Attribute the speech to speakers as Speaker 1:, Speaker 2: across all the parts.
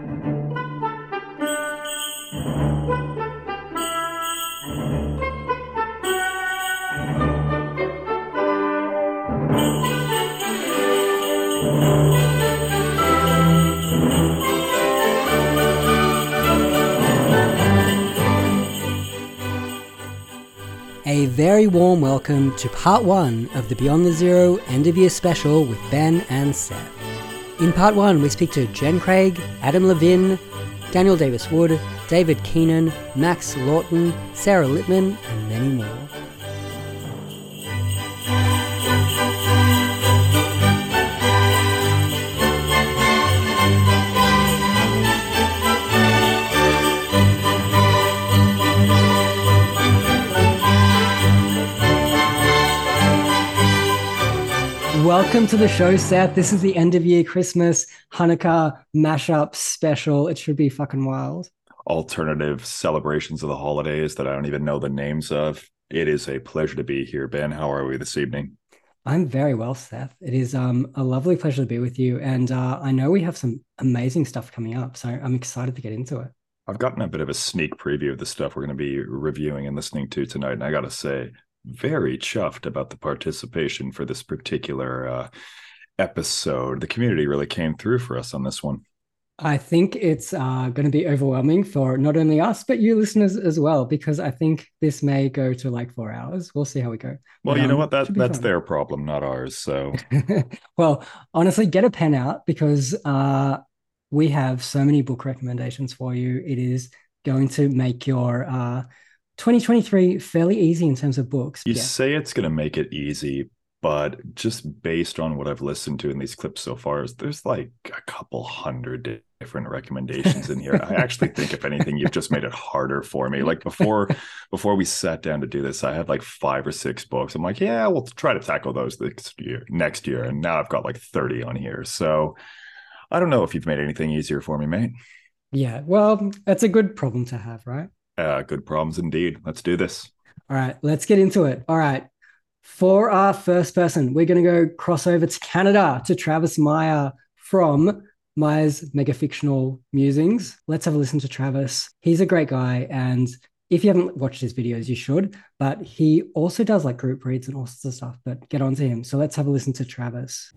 Speaker 1: A very warm welcome to part one of the Beyond the Zero end of year special with Ben and Seth. In part one, we speak to Jen Craig, Adam Levin, Daniel Davis Wood, David Keenan, Max Lawton, Sarah Littman, and many more. Welcome to the show, Seth. This is the end of year Christmas Hanukkah mashup special. It should be fucking wild.
Speaker 2: Alternative celebrations of the holidays that I don't even know the names of. It is a pleasure to be here, Ben. How are we this evening?
Speaker 1: I'm very well, Seth. It is um, a lovely pleasure to be with you. And uh, I know we have some amazing stuff coming up. So I'm excited to get into it.
Speaker 2: I've gotten a bit of a sneak preview of the stuff we're going to be reviewing and listening to tonight. And I got to say, very chuffed about the participation for this particular uh, episode. The community really came through for us on this one.
Speaker 1: I think it's uh, going to be overwhelming for not only us, but you listeners as well, because I think this may go to like four hours. We'll see how we go.
Speaker 2: Well, but, you know um, what? That that's fun. their problem, not ours. So,
Speaker 1: well, honestly, get a pen out because uh, we have so many book recommendations for you. It is going to make your uh, 2023 fairly easy in terms of books.
Speaker 2: You yeah. say it's going to make it easy, but just based on what I've listened to in these clips so far, there's like a couple hundred different recommendations in here. I actually think, if anything, you've just made it harder for me. Like before, before we sat down to do this, I had like five or six books. I'm like, yeah, we'll try to tackle those next year. Next year, and now I've got like 30 on here. So I don't know if you've made anything easier for me, mate.
Speaker 1: Yeah, well, that's a good problem to have, right?
Speaker 2: Uh, good problems indeed. Let's do this.
Speaker 1: All right, let's get into it. All right. For our first person, we're going to go cross over to Canada to Travis Meyer from Meyer's mega fictional musings. Let's have a listen to Travis. He's a great guy. And if you haven't watched his videos, you should. But he also does like group reads and all sorts of stuff. But get on to him. So let's have a listen to Travis.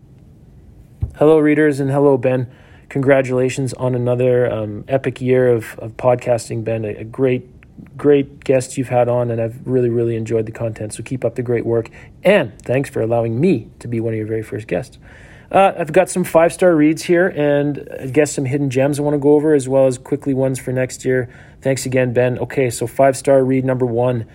Speaker 3: Hello, readers, and hello, Ben congratulations on another um, epic year of, of podcasting, Ben. A, a, great, great guests you've had on, and I've really, really enjoyed the content. So keep up the great work. And thanks for allowing me to be one of your very first guests. Uh, I've got some five star reads here and I guess some hidden gems I want to go over as well as quickly ones for next year. Thanks again, Ben. Okay, so five star read number one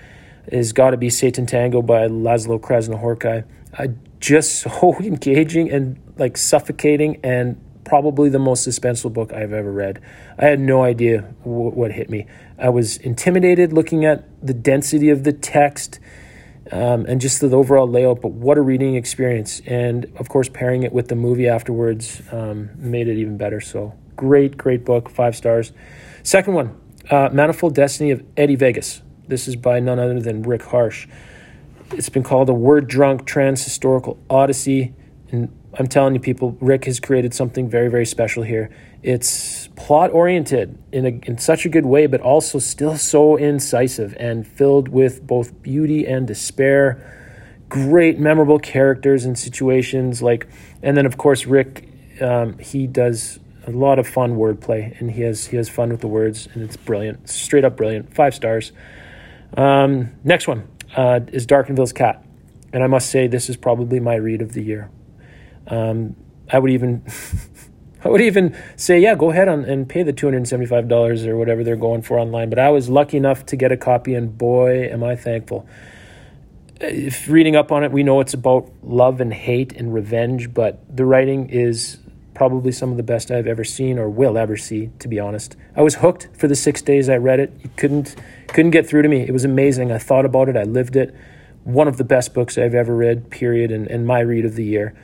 Speaker 3: is Got to Be Satan Tango by Laszlo Krasznahorkai. Uh, just so engaging and like suffocating and probably the most suspenseful book I've ever read. I had no idea w- what hit me. I was intimidated looking at the density of the text um, and just the overall layout, but what a reading experience. And of course, pairing it with the movie afterwards um, made it even better. So, great, great book, five stars. Second one uh, Manifold Destiny of Eddie Vegas. This is by none other than Rick Harsch. It's been called a word drunk trans historical odyssey. And I'm telling you, people, Rick has created something very, very special here. It's plot oriented in, a, in such a good way, but also still so incisive and filled with both beauty and despair. Great, memorable characters and situations. Like, and then of course, Rick, um, he does a lot of fun wordplay, and he has he has fun with the words, and it's brilliant, straight up brilliant. Five stars. Um, next one uh, is Darconville's Cat, and I must say this is probably my read of the year. Um, I would even I would even say, yeah, go ahead on, and pay the $275 or whatever they're going for online. But I was lucky enough to get a copy, and boy, am I thankful. If reading up on it, we know it's about love and hate and revenge, but the writing is probably some of the best I've ever seen or will ever see, to be honest. I was hooked for the six days I read it. You couldn't couldn't get through to me. It was amazing. I thought about it, I lived it. One of the best books I've ever read, period, and, and my read of the year.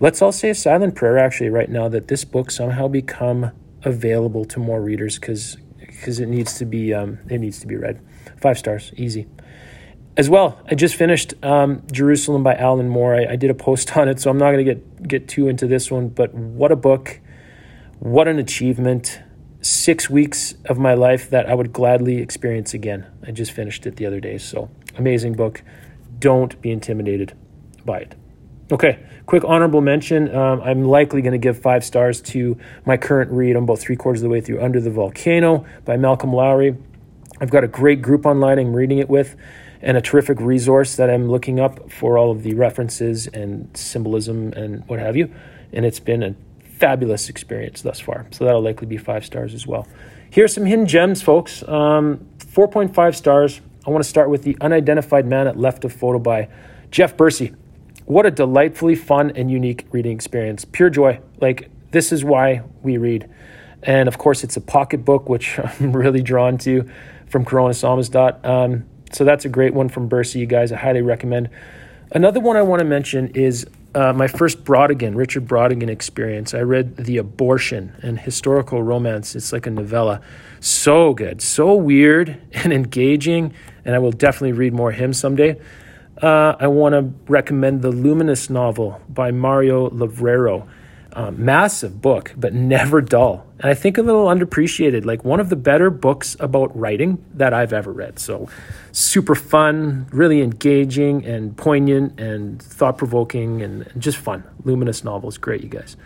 Speaker 3: Let's all say a silent prayer actually right now that this book somehow become available to more readers because because it needs to be um, it needs to be read. Five stars, easy. As well, I just finished um, Jerusalem by Alan Moore. I, I, did a post on it, so I'm not going to get get too into this one. But what a book! What an achievement! six weeks of my life that I would gladly experience again. I just finished it the other day. So, amazing book. Don't be intimidated by it. Okay, quick honorable mention. Um, I'm likely going to give five stars to my current read. I'm about three quarters of the way through Under the Volcano by Malcolm Lowry. I've got a great group online I'm reading it with and a terrific resource that I'm looking up for all of the references and symbolism and what have you. And it's been a fabulous experience thus far. So that'll likely be five stars as well. Here are some hidden gems, folks. Um, 4.5 stars. I want to start with The Unidentified Man at Left of Photo by Jeff Bursey. What a delightfully fun and unique reading experience. Pure joy. Like, this is why we read. And of course, it's a pocket book, which I'm really drawn to from Corona Samizdat. Um, so that's a great one from Bursey, you guys. I highly recommend. Another one I want to mention is uh, my first Brautigan, Richard Brautigan experience. I read The Abortion and historical romance. It's like a novella. So good, so weird and engaging. And I will definitely read more him someday. Uh, I want to recommend the Luminous novel by Mario Levrero. Um, massive book, but never dull. And I think a little underappreciated, like one of the better books about writing that I've ever read. So super fun, really engaging and poignant and thought provoking and just fun. Luminous novels, great, you guys.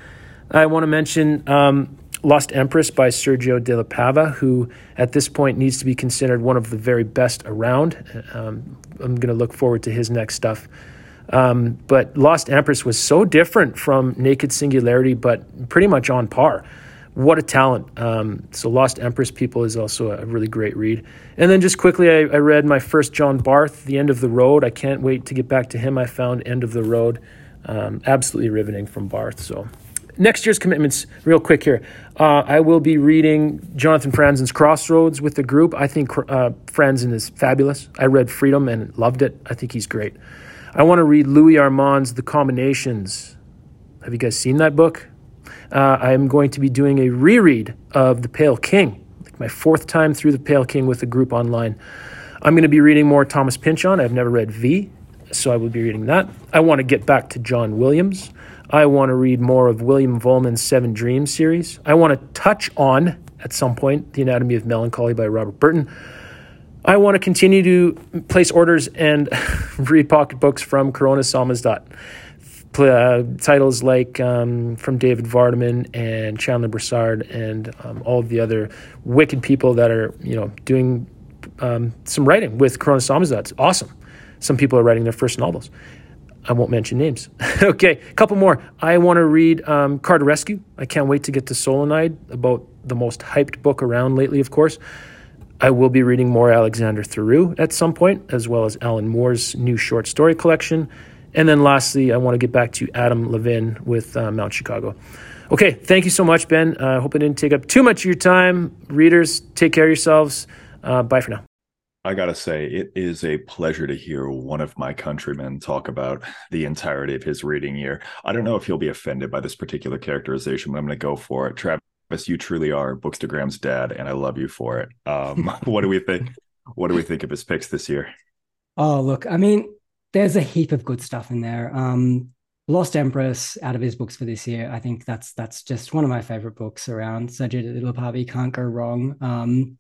Speaker 3: I want to mention um, Lost Empress by Sergio de la Pava, who at this point needs to be considered one of the very best around. Um, I'm going to look forward to his next stuff. Um, but Lost Empress was so different from Naked Singularity, but pretty much on par. What a talent. Um, so, Lost Empress People is also a really great read. And then, just quickly, I, I, read my first John Barth, The End of the Road. I can't wait to get back to him. I found End of the Road um, absolutely riveting from Barth. So, next year's commitments, real quick here. Uh, I will be reading Jonathan Franzen's Crossroads with the group. I think uh, Franzen is fabulous. I read Freedom and loved it. I think he's great. I want to read Louis Armand's The Combinations. Have you guys seen that book? Uh, I am going to be doing a reread of The Pale King, like my fourth time through The Pale King with a group online. I'm going to be reading more Thomas Pynchon. I've never read V, so I will be reading that. I want to get back to John Williams. I want to read more of William Vollmann's Seven Dreams series. I want to touch on, at some point, The Anatomy of Melancholy by Robert Burton. I want to continue to place orders and read pocketbooks from Corona. Uh, titles like um, from David Vardaman and Chandler Brossard and um, all of the other wicked people that are you know doing um, some writing with Corona Samizdat. It's awesome. Some people are writing their first novels. I won't mention names. okay, a couple more. I want to read um, Cartarescu. I can't wait to get to Solenoid about the most hyped book around lately, of course. I will be reading more Alexander Theroux at some point, as well as Alan Moore's new short story collection. And then lastly, I want to get back to Adam Levin with uh, Mount Chicago. Okay, thank you so much, Ben. I uh, hope I didn't take up too much of your time. Readers, take care of yourselves. Uh, bye for now.
Speaker 2: I gotta say, it is a pleasure to hear one of my countrymen talk about the entirety of his reading year. I don't know if he'll be offended by this particular characterization, but I'm going to go for it. Travis you truly are Bookstagram's dad, and I love you for it. Um, what do we think? What do we think of his picks this year?
Speaker 1: Oh, look, I mean, there's a heap of good stuff in there. Um, Lost Empress out of his books for this year. I think that's that's just one of my favorite books around. La Pava can't go wrong. Um,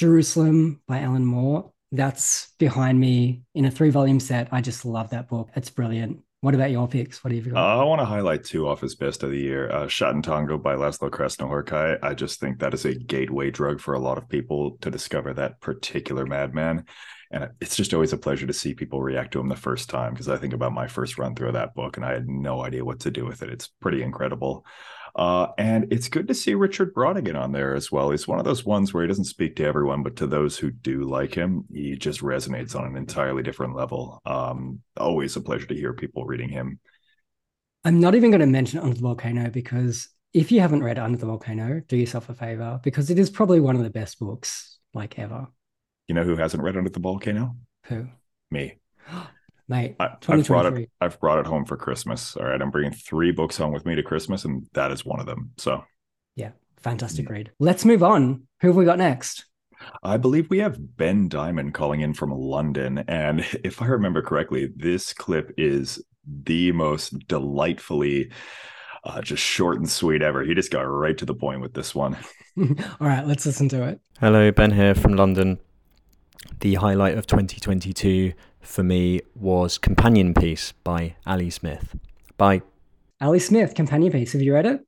Speaker 1: Jerusalem by Alan Moore. That's behind me in a three volume set. I just love that book. It's brilliant. What about your picks? What have you got?
Speaker 2: Uh, I want to highlight two off his best of the year. Uh, Tango by Laszlo Krasznahorkai. I just think that is a gateway drug for a lot of people to discover that particular madman. And it's just always a pleasure to see people react to him the first time because I think about my first run through of that book and I had no idea what to do with it. It's pretty incredible. Uh, and it's good to see Richard Brautigan on there as well. He's one of those ones where he doesn't speak to everyone, but to those who do like him, he just resonates on an entirely different level. Um, always a pleasure to hear people reading him.
Speaker 1: I'm not even going to mention Under the Volcano because if you haven't read Under the Volcano, do yourself a favor because it is probably one of the best books like ever.
Speaker 2: You know who hasn't read Under the Volcano?
Speaker 1: Who?
Speaker 2: Me.
Speaker 1: mate. I,
Speaker 2: have brought it. I've brought it home for Christmas. All right, I'm bringing three books home with me to Christmas, and that is one of them. So,
Speaker 1: yeah, fantastic read. Let's move on. Who have we got next?
Speaker 2: I believe we have Ben Diamond calling in from London, and if I remember correctly, this clip is the most delightfully Uh, just short and sweet ever. He just got right to the point with this one.
Speaker 1: All right, let's listen to it.
Speaker 4: Hello, Ben here from London. The highlight of 2022 for me was Companion Piece by Ali Smith. By
Speaker 1: Ali Smith, Companion Piece. Have you read it?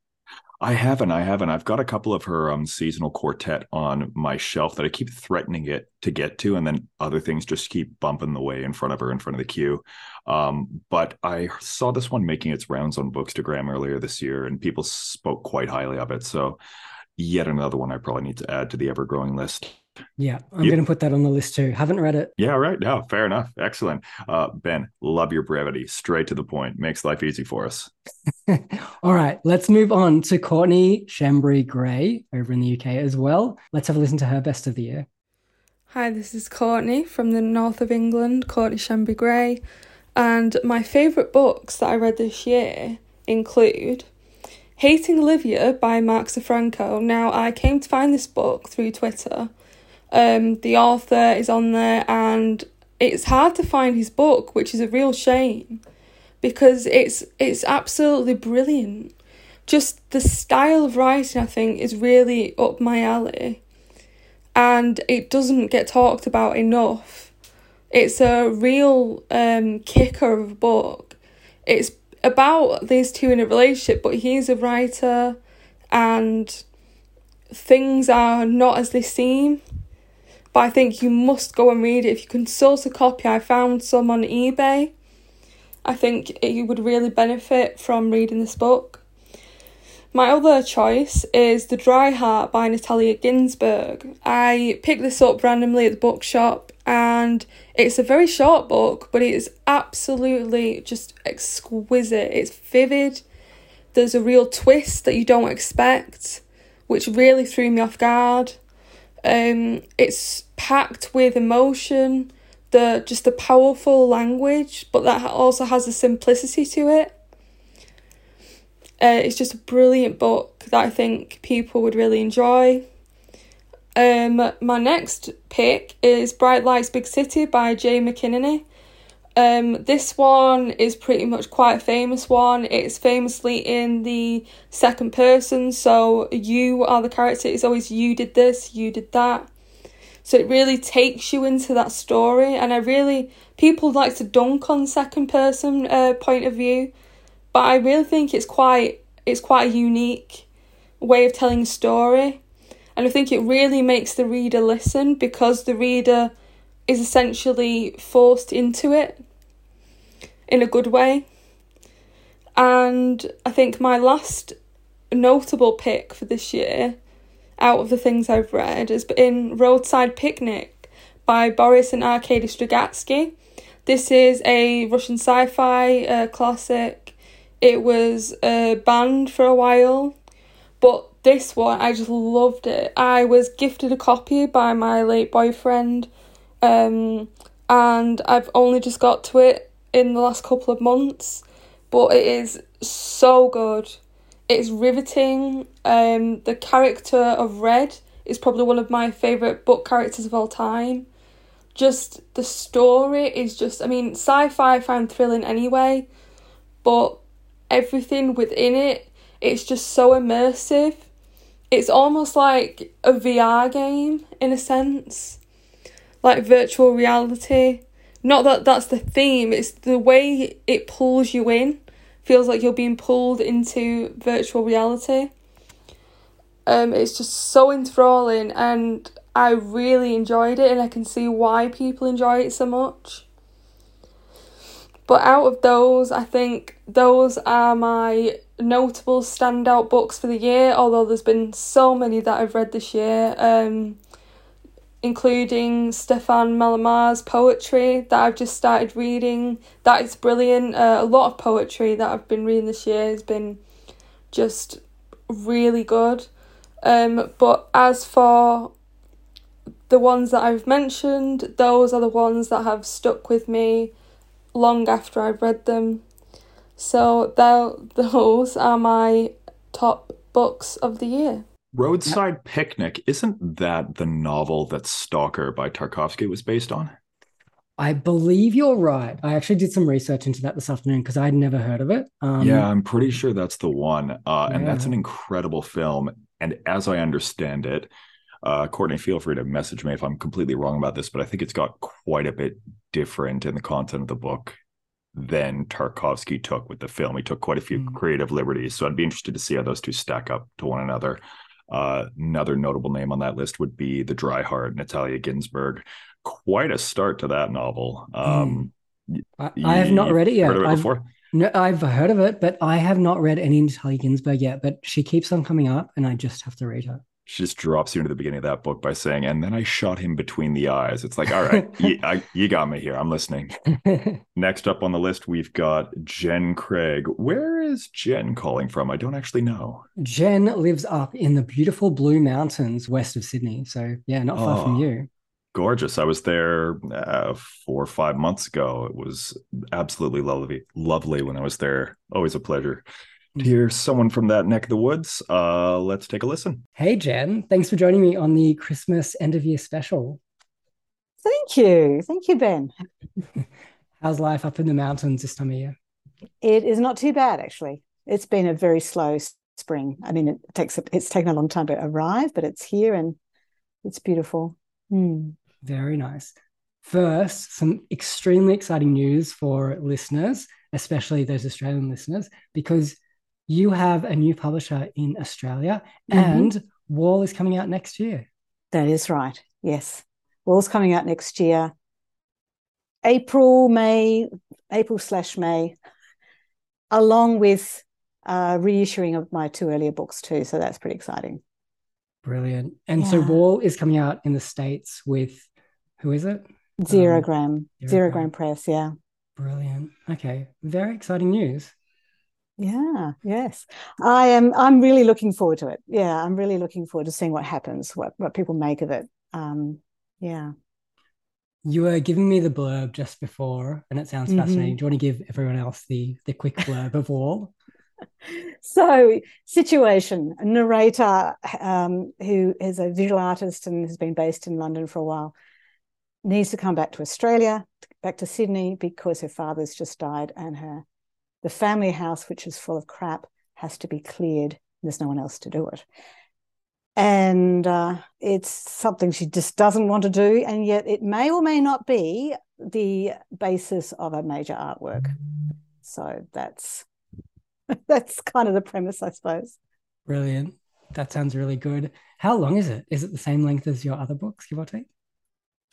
Speaker 2: I haven't. I haven't. I've got a couple of her um, seasonal quartet on my shelf that I keep threatening it to get to, and then other things just keep bumping the way in front of her, in front of the queue. Um, but I saw this one making its rounds on Bookstagram earlier this year, and people spoke quite highly of it. So, yet another one I probably need to add to the ever growing list.
Speaker 1: Yeah, I'm going to put that on the list too. Haven't read it.
Speaker 2: Yeah, right. No, fair enough. Excellent. Uh, ben, love your brevity. Straight to the point. Makes life easy for us.
Speaker 1: All right, let's move on to Courtney Shambry Gray over in the UK as well. Let's have a listen to her best of the year.
Speaker 5: Hi, this is Courtney from the north of England, Courtney Shambry Gray. And my favourite books that I read this year include Hating Olivia by Mark SaFranko. Now, I came to find this book through Twitter um, the author is on there, and it's hard to find his book, which is a real shame because it's it's absolutely brilliant. Just the style of writing, I think, is really up my alley, and it doesn't get talked about enough. It's a real um, kicker of a book. It's about these two in a relationship, but he's a writer, and things are not as they seem but I think you must go and read it. If you can source a copy, I found some on eBay. I think you would really benefit from reading this book. My other choice is The Dry Heart by Natalia Ginzburg. I picked this up randomly at the bookshop and it's a very short book, but it is absolutely just exquisite. It's vivid. There's a real twist that you don't expect, which really threw me off guard. Um, it's packed with emotion, the just the powerful language, but that also has a simplicity to it. Uh, it's just a brilliant book that I think people would really enjoy. Um, my next pick is Bright Lights Big City by Jay McInerney. Um, this one is pretty much quite a famous one. It's famously in the second person, so you are the character. It's always you did this, you did that. So it really takes you into that story, and I really people like to dunk on second person uh, point of view, but I really think it's quite it's quite a unique way of telling a story, and I think it really makes the reader listen because the reader is essentially forced into it in a good way. And I think my last notable pick for this year, out of the things I've read, is in Roadside Picnic by Boris and Arkady Strugatsky. This is a Russian sci fi uh, classic. It was uh, banned for a while, but this one I just loved it. I was gifted a copy by my late boyfriend, um, and I've only just got to it in the last couple of months, but it is so good. It's riveting. Um, the character of Red is probably one of my favourite book characters of all time. Just the story is just, I mean, sci fi find thrilling anyway, but everything within it, it's just so immersive. It's almost like a VR game in a sense, like virtual reality not that that's the theme, it's the way it pulls you in. Feels like you're being pulled into virtual reality. Um, it's just so enthralling and I really enjoyed it and I can see why people enjoy it so much. But out of those, I think those are my notable standout books for the year, although there's been so many that I've read this year. Um, including Stéphane Mallarmé's poetry that I've just started reading. That is brilliant. Uh, a lot of poetry that I've been reading this year has been just really good. Um, but as for the ones that I've mentioned, those are the ones that have stuck with me long after I've read them. So those are my top books of the year.
Speaker 2: Roadside Picnic, isn't that the novel that Stalker by Tarkovsky was based on?
Speaker 1: I believe you're right. I actually did some research into that this afternoon because I'd never heard of it. Um,
Speaker 2: yeah, I'm pretty sure that's the one. Uh, And that's an incredible film. And as I understand it, uh, Courtney, feel free to message me if I'm completely wrong about this, but I think it's got quite a bit different in the content of the book than Tarkovsky took with the film. He took quite a few
Speaker 1: Mm.
Speaker 2: creative liberties. So I'd be interested to see how those two stack up to one another. Uh, another notable name on that list would be The Dry Heart, Natalia Ginzburg. Quite a start to that novel. Um,
Speaker 1: I, I have not read it yet.
Speaker 2: Heard of it
Speaker 1: I've,
Speaker 2: before?
Speaker 1: no, I've heard of it, but I have not read any Natalia Ginzburg yet. But she keeps on coming up, and I just have to read her.
Speaker 2: She just drops you into the beginning of that book by saying, and then I shot him between the eyes. It's like, all right, you, I, you got me here. I'm listening. Next up on the list, we've got Jen Craig. Where is Jen calling from? I don't actually know.
Speaker 1: Jen lives up in the beautiful Blue Mountains west of Sydney. So, yeah, not far from
Speaker 2: Oh.
Speaker 1: you.
Speaker 2: Gorgeous. I was there uh, four or five months ago. It was absolutely lovely, lovely when I was there. Always a pleasure to hear someone from that neck of the woods. Uh, let's take a listen.
Speaker 1: Hey, Jen. Thanks for joining me on the Christmas end of year special.
Speaker 6: Thank you. Thank you, Ben.
Speaker 1: How's life up in the mountains this time of year?
Speaker 6: It is not too bad, actually. It's been a very slow spring. I mean, it takes it's taken a long time to arrive, but it's here and it's beautiful. Hmm.
Speaker 1: Very nice. First, some extremely exciting news for listeners, especially those Australian listeners, because you have a new publisher in Australia
Speaker 6: Mhm.
Speaker 1: and Wall is coming out next year.
Speaker 6: That is right. Yes. Wall's coming out next year. April, May, April slash May, along with uh, reissuing of my two earlier books too. So that's pretty exciting.
Speaker 1: Brilliant. And so Wall is coming out in the States with who is it?
Speaker 6: Zero
Speaker 1: Um,
Speaker 6: gram, Zerogram press. Yeah.
Speaker 1: Brilliant. Okay. Very exciting news.
Speaker 6: Yeah, yes. I am I'm really looking forward to it. Yeah, I'm really looking forward to seeing what happens, what what people make of it. Um, yeah.
Speaker 1: You were giving me the blurb just before, and it sounds
Speaker 6: Mhm.
Speaker 1: fascinating. Do you want to give everyone else the the quick blurb of all?
Speaker 6: So, situation, a narrator um, who is a visual artist and has been based in London for a while, needs to come back to Australia, back to Sydney, because her father's just died and her the family house, which is full of crap, has to be cleared. There's no one else to do it. And uh, it's something she just doesn't want to do. And yet it may or may not be the basis of a major artwork. So that's that's kind of the premise, I suppose.
Speaker 1: Brilliant. That sounds really good. How long is it? Is it the same length as your other books, give or take?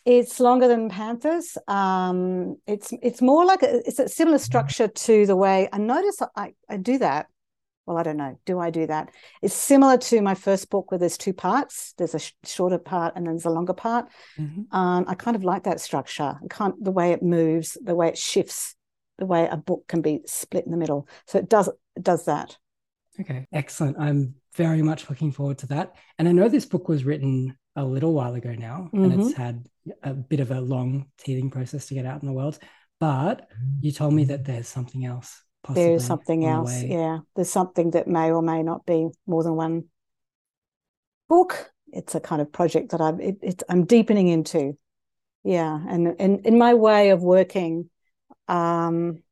Speaker 6: It's longer than Panthers. Um, it's it's more like a, it's a similar structure to the way I notice I, I do that. Well, I don't know. Do I do that? It's similar to my first book where there's two parts. There's a sh- shorter part and then there's a longer part.
Speaker 1: Mhm.
Speaker 6: Um, I kind of like that structure. I can't the way it moves, the way it shifts, the way a book can be split in the middle. So it does it does that.
Speaker 1: Okay, excellent. I'm very much looking forward to that. And I know this book was written a little while ago now, and it's had a bit of a long teething process to get out in the world. But you told me that there's something else.
Speaker 6: There is something
Speaker 1: on the
Speaker 6: else. Yeah. There's something that may or may not be more than one book. It's a kind of project that I'm it, I'm deepening into. Yeah. And in, in my way of working, um,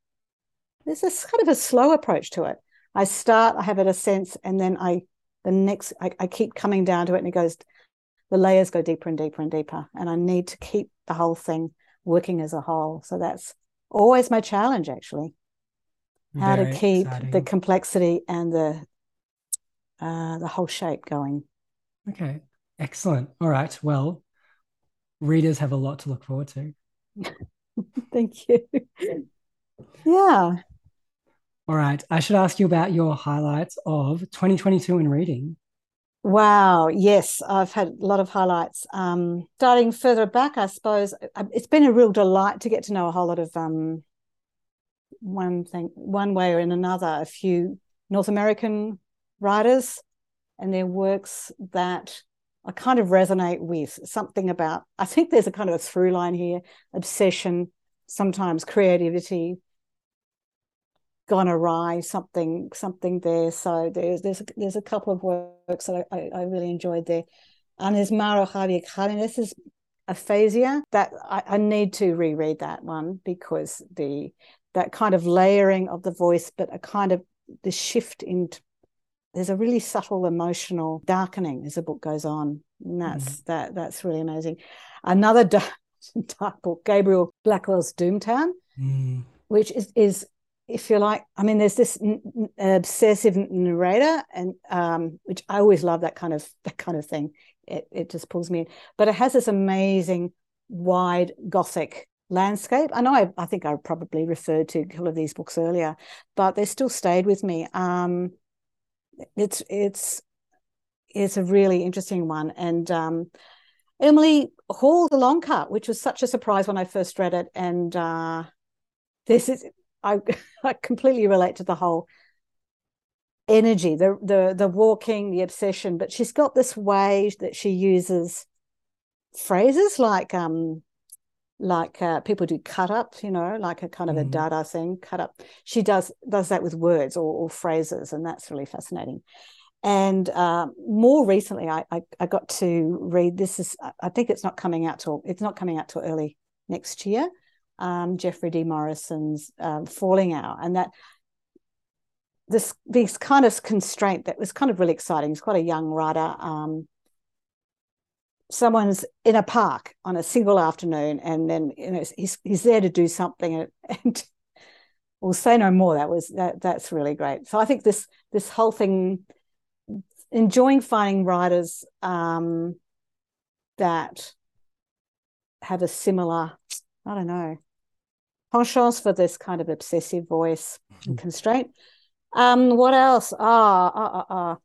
Speaker 6: there's this kind of a slow approach to it. I start, I have it a sense, and then I the next I, I keep coming down to it and it goes the layers go deeper and deeper and deeper. And I need to keep the whole thing working as a whole. So that's always my challenge actually how
Speaker 1: Very
Speaker 6: to keep
Speaker 1: exciting.
Speaker 6: the complexity and the uh, the whole shape going.
Speaker 1: Okay, excellent. All right. Well, readers have a lot to look forward to.
Speaker 6: Thank you. yeah.
Speaker 1: All right. I should ask you about your highlights of 2022 in reading.
Speaker 6: Wow. Yes, I've had a lot of highlights. Um, starting further back, I suppose uh, it's been a real delight to get to know a whole lot of um, one thing, one way or in another, a few North American writers and their works that I kind of resonate with. Something about, I think there's a kind of a through line here obsession, sometimes creativity gone awry, something, something there. So there's there's there's a couple of works that I, I, really enjoyed there. And there's Mauro Javier this is aphasia. That I, I need to reread that one because the that kind of layering of the voice, but a kind of the shift into there's a really subtle emotional darkening as the book goes on. And that's mm. that that's really amazing. Another dark, dark book, Gabriel Blackwell's Doomtown, mm. which is is if you like, I mean, there's this obsessive narrator, and um, which I always love that kind of that kind of thing. It it just pulls me in, but it has this amazing wide gothic landscape. I know I, I think I probably referred to a couple of these books earlier, but they still stayed with me. Um, it's it's it's a really interesting one, and um, Emily Hall, The Long Cut, which was such a surprise when I first read it, and uh, this is I, I completely relate to the whole energy, the the the walking, the obsession. But she's got this way that she uses phrases like um like uh, people do cut up, you know, like a kind of mm. a dada thing, cut up. She does does that with words or, or phrases, and that's really fascinating. And uh, more recently, I, I, I got to read this is I think it's not coming out till it's not coming out till early next year. Um, Jeffrey D. Morrison's um, Falling out, and that this this kind of constraint that was kind of really exciting. He's quite a young writer. Um, someone's in a park on a single afternoon and then you know he's he's there to do something and, and we'll say no more that was that that's really great so i think this this whole thing enjoying finding writers um, that have a similar i don't know penchant for this kind of obsessive voice mm-hmm. and constraint um what else ah ah ah ah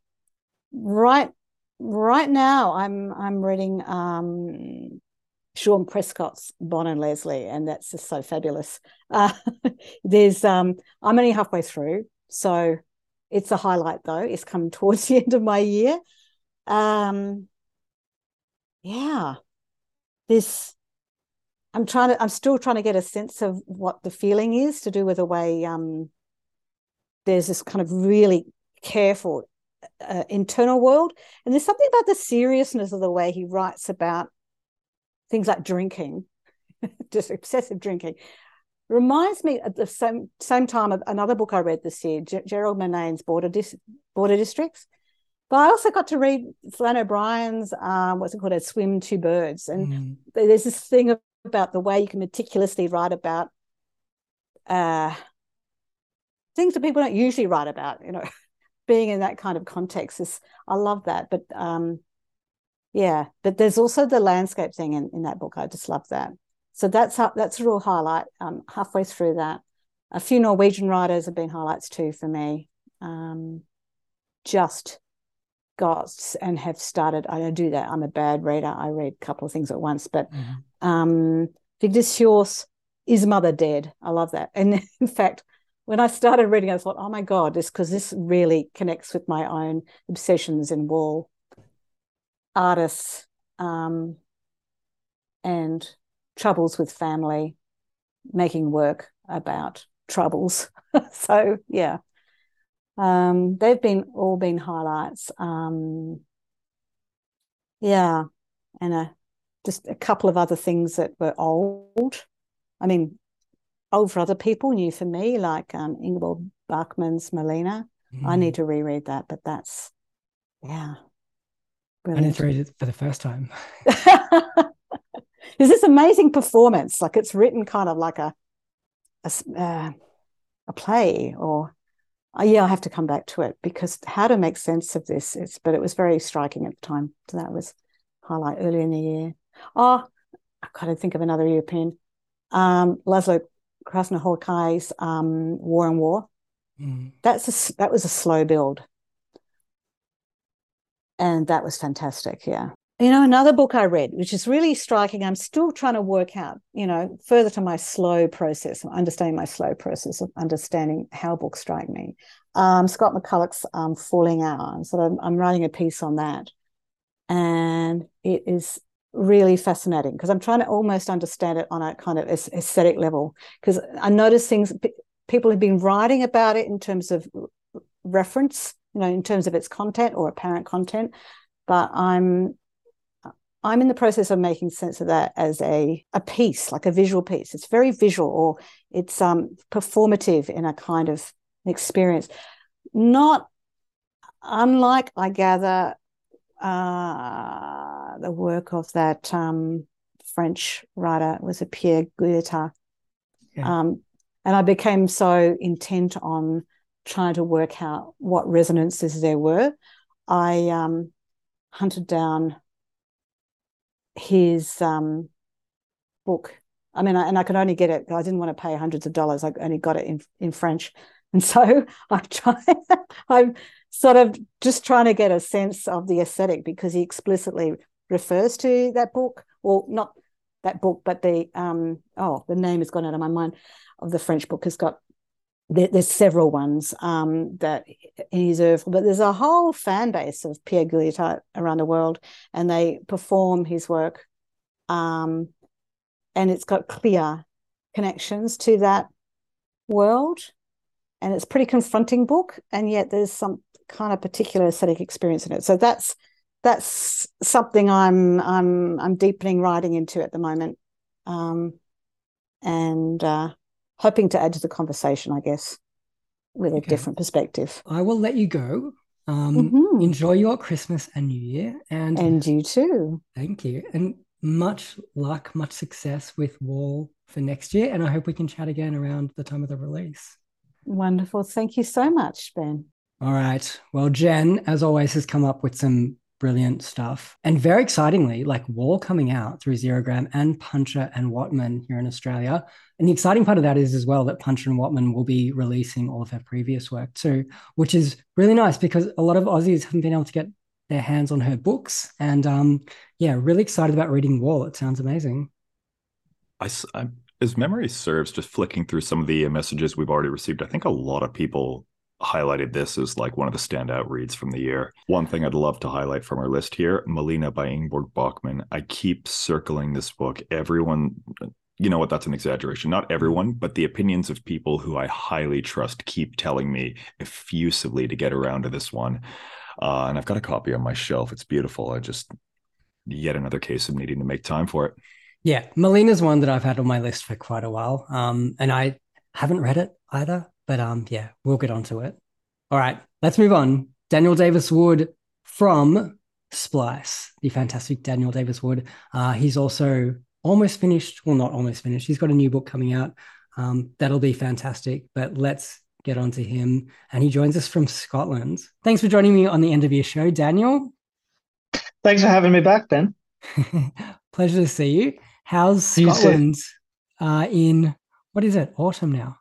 Speaker 6: right right now I'm I'm reading um, Shaun Prescott's Bon and Lesley, and that's just so fabulous. Uh, there's um, I'm only halfway through, so it's a highlight though. It's come towards the end of my year. Um, yeah, this I'm trying to I'm still trying to get a sense of what the feeling is to do with the way um, there's this kind of really careful uh, internal world. And there's something about the seriousness of the way he writes about things like drinking, just excessive drinking. Reminds me at the same same time of another book I read this year, G- Gerald Murnane's Border Dis- Border Districts. But I also got to read Flann O'Brien's um, what's it called, A Swim Two Birds, and mm. there's this thing about the way you can meticulously write about uh, things that people don't usually write about. You know, being in that kind of context is I love that. But um, yeah, but there's also the landscape thing in, in that book. I just love that. So that's that's a real highlight. Um, halfway through that, a few Norwegian writers have been highlights too for me. Um, just got and have started. I don't do that. I'm a bad reader. I read a couple of things at once. But mm-hmm. um, Vigdis Hjorth's Is Mother Dead? I love that. And in fact, when I started reading, I thought, oh my God, this because this really connects with my own obsessions in wall artists um, and troubles with family, making work about troubles. so yeah. Um, they've been all been highlights. Um, yeah, and a, just a couple of other things that were old. I mean, old for other people, new for me, like um, Ingeborg Bachmann's Malina. Mm. I need to reread that, but that's, yeah.
Speaker 1: Brilliant. I need to read it for the first time.
Speaker 6: There's this amazing performance, like it's written kind of like a a, uh, a play, or uh, yeah, I have to come back to it because how to make sense of this. It's but it was very striking at the time. So that was highlight early in the year. Oh, I gotta think of another European. Um, Laszlo Krasznahorkai's um, War and War. Mm. That's a, that was a slow build, and that was fantastic. Yeah, you know, another book I read, which is really striking. I'm still trying to work out, you know, further to my slow process, understanding my slow process of understanding how books strike me. Um, Scott McCulloch's um, Falling Hour. So I'm, I'm writing a piece on that, and it is really fascinating because I'm trying to almost understand it on a kind of aesthetic level because I notice things people have been writing about it in terms of reference, you know, in terms of its content or apparent content, but I'm I'm in the process of making sense of that as a a piece, like a visual piece. It's very visual, or it's um, performative in a kind of experience. Not unlike, I gather, uh, the work of that um, French writer was a Pierre Guyotat. Yeah. Um, and I became so intent on trying to work out what resonances there were. I um, hunted down his um, book. I mean, I, and I could only get it. I didn't want to pay hundreds of dollars. I only got it in in French, and so I try. I'm sort of just trying to get a sense of the aesthetic because he explicitly refers to that book, or not that book, but the um oh the name has gone out of my mind of the French book has got there, there's several ones um, that in his oeuvre, but there's a whole fan base of Pierre Guyotat around the world, and they perform his work, um, and it's got clear connections to that world, and it's pretty confronting book, and yet there's some kind of particular aesthetic experience in it. So that's that's something I'm I'm I'm deepening writing into at the moment, um, and uh, hoping to add to the conversation, I guess, with a okay. different perspective.
Speaker 1: I will let you go. Um, mm-hmm. Enjoy your Christmas and New Year, and
Speaker 6: and you too.
Speaker 1: Thank you, and much luck, much success with Wall for next year, and I hope we can chat again around the time of the release.
Speaker 6: Wonderful. Thank you so much, Ben.
Speaker 1: All right. Well, Jen, as always, has come up with some brilliant stuff. And very excitingly, like Wall coming out through Zerogram and Puncher and Wattmann here in Australia. And the exciting part of that is as well that Puncher and Wattmann will be releasing all of her previous work too, which is really nice because a lot of Aussies haven't been able to get their hands on her books. And um, yeah, really excited about reading Wall. It sounds amazing.
Speaker 2: I, I, as memory serves, just flicking through some of the messages we've already received, I think a lot of people highlighted this as like one of the standout reads from the year. One thing I'd love to highlight from our list here Malina by Ingeborg Bachmann. I keep circling this book. Everyone, you know what, that's an exaggeration. Not everyone, but the opinions of people who I highly trust keep telling me effusively to get around to this one. Uh, and I've got a copy on my shelf. It's beautiful. I just, yet another case of needing to make time for it.
Speaker 1: Yeah, Malina's one that I've had on my list for quite a while. Um, and I haven't read it either. But um, yeah, we'll get onto it. All right, let's move on. Daniel Davis Wood from Splice, the fantastic Daniel Davis Wood. Uh, he's also almost finished. Well, not almost finished. He's got a new book coming out. Um, that'll be fantastic. But let's get on to him. And he joins us from Scotland. Thanks for joining me on the end of your show, Daniel.
Speaker 7: Thanks for having me back, Ben.
Speaker 1: Pleasure to see you. How's Scotland uh, in what is it? Autumn now.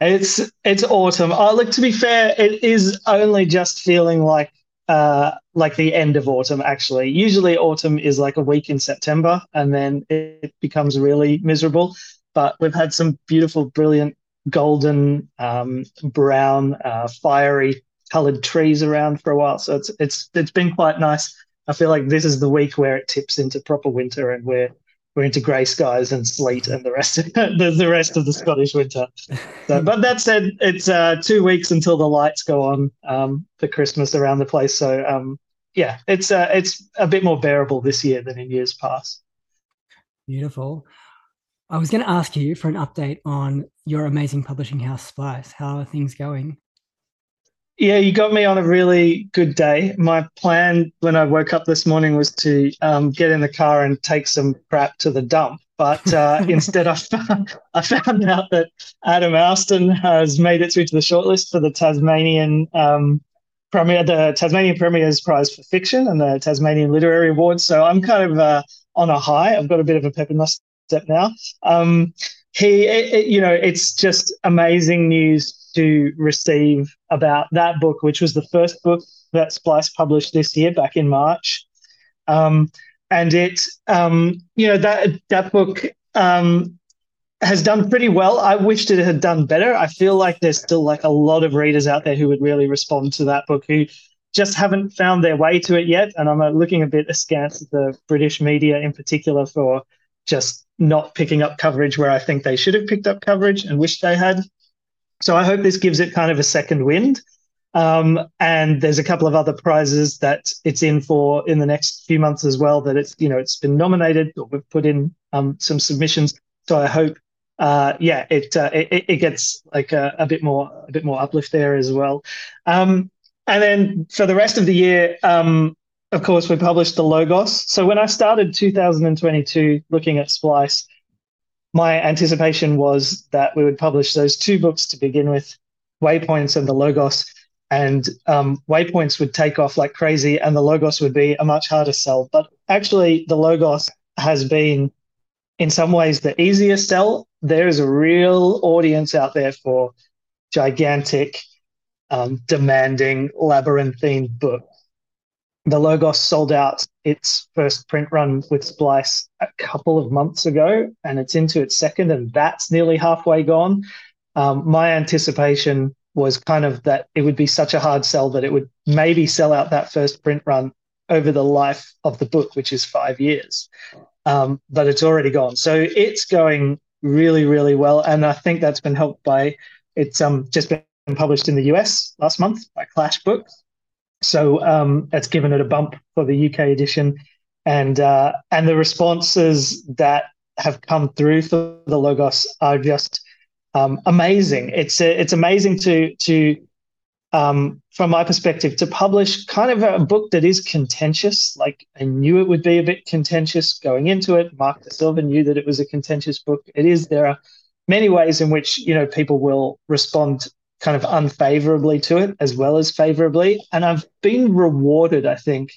Speaker 7: It's it's autumn. Oh, look, to be fair, it is only just feeling like uh, like the end of autumn. Actually, usually autumn is like a week in September, and then it becomes really miserable. But we've had some beautiful, brilliant, golden, um, brown, uh, fiery colored trees around for a while. So it's it's it's been quite nice. I feel like this is the week where it tips into proper winter, and we're we're into grey skies and sleet and the rest of the, the rest of the Scottish winter. So, but that said, it's uh, two weeks until the lights go on um, for Christmas around the place. So um, yeah, it's uh, it's a bit more bearable this year than in years past.
Speaker 1: Beautiful. I was going to ask you for an update on your amazing publishing house, Splice. How are things going?
Speaker 7: Yeah, you got me on a really good day. My plan when I woke up this morning was to um, get in the car and take some crap to the dump. But uh, instead, I found, I found out that Adam Ouston has made it through to the shortlist for the Tasmanian um, Premier, the Tasmanian Premier's Prize for Fiction and the Tasmanian Literary Awards. So I'm kind of uh, on a high. I've got a bit of a pep in my step now. Um, he, it, it, you know, it's just amazing news to receive about that book, which was the first book that Splice published this year back in March. Um, and it, um, you know, that that book um, has done pretty well. I wished it had done better. I feel like there's still like a lot of readers out there who would really respond to that book who just haven't found their way to it yet. And I'm uh, looking a bit askance at the British media in particular for just not picking up coverage where I think they should have picked up coverage and wish they had. So I hope this gives it kind of a second wind. Um, and there's a couple of other prizes that it's in for in the next few months as well. That it's you know it's been nominated or we've put in um, some submissions. So I hope, uh, yeah, it, uh, it it gets like a, a, bit more a bit more uplift there as well. Um, and then for the rest of the year, um, of course, we published the Logos. So when I started 2022 looking at Splice, my anticipation was that we would publish those two books to begin with, Waypoints and the Logos. And um, Waypoints would take off like crazy, and the Logos would be a much harder sell. But actually, the Logos has been, in some ways, the easiest sell. There is a real audience out there for gigantic, um, demanding, labyrinthine books the Logos sold out its first print run with Splice a couple of months ago, and it's into its second, and that's nearly halfway gone. Um, my anticipation was kind of that it would be such a hard sell that it would maybe sell out that first print run over the life of the book, which is five years. Um, but it's already gone. So it's going really, really well. And I think that's been helped by it's um, just been published in the US last month by Clash Books. So um, that's given it a bump for the UK edition, and uh, and the responses that have come through for the logos are just um, amazing. It's a, it's amazing to to um, from my perspective to publish kind of a book that is contentious. Like I knew it would be a bit contentious going into it. Mark De Silva knew that it was a contentious book. It is. There are many ways in which you know people will respond kind of unfavorably to it as well as favorably. And I've been rewarded, I think,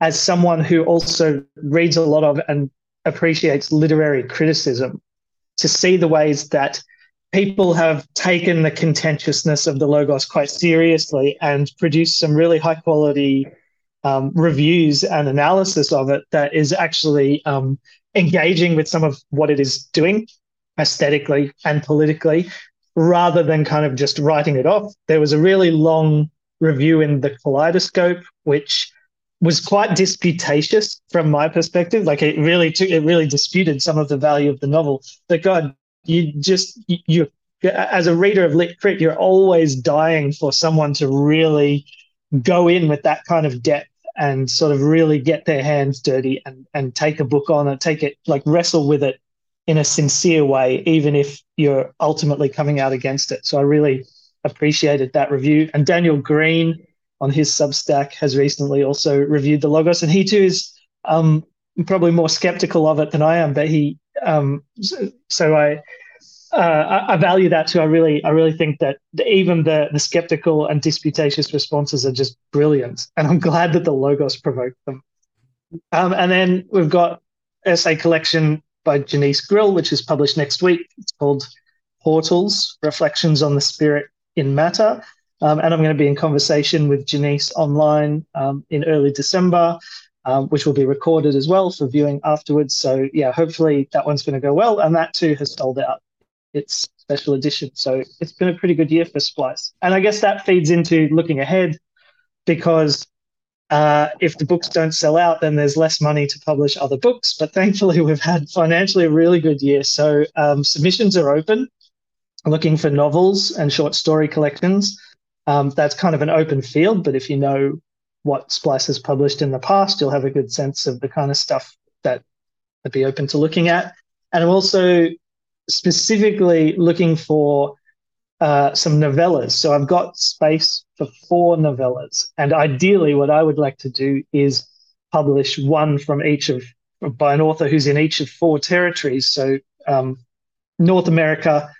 Speaker 7: as someone who also reads a lot of and appreciates literary criticism to see the ways that people have taken the contentiousness of the logos quite seriously and produced some really high quality um, reviews and analysis of it that is actually um, engaging with some of what it is doing aesthetically and politically rather than kind of just writing it off. There was a really long review in the Kaleidoscope, which was quite disputatious from my perspective. Like it really took, it really disputed some of the value of the novel. But God, you just you, as a reader of lit crit, you're always dying for someone to really go in with that kind of depth and sort of really get their hands dirty and and take a book on it, take it like wrestle with it in a sincere way, even if you're ultimately coming out against it. So I really appreciated that review. And Daniel Green on his Substack has recently also reviewed the Logos, and he too is um, probably more skeptical of it than I am. But he, um, so I, uh, I, value that too. I really, I really think that even the the skeptical and disputatious responses are just brilliant, and I'm glad that the Logos provoked them. Um, and then we've got essay collection by Janice Grill, which is published next week. It's called Portals Reflections on the Spirit in Matter. Um, and I'm going to be in conversation with Janice online um, in early December, um, which will be recorded as well for viewing afterwards. So, yeah, hopefully that one's going to go well. And that too has sold out its special edition. So, it's been a pretty good year for Splice. And I guess that feeds into looking ahead because uh, if the books don't sell out, then there's less money to publish other books. But thankfully, we've had financially a really good year. So um, submissions are open, looking for novels and short story collections. Um, that's kind of an open field, but if you know what Splice has published in the past, you'll have a good sense of the kind of stuff that would be open to looking at. And I'm also specifically looking for uh, some novellas. So I've got space for four novellas. And ideally, what I would like to do is publish one from each of, by an author who's in each of four territories. So um, North America,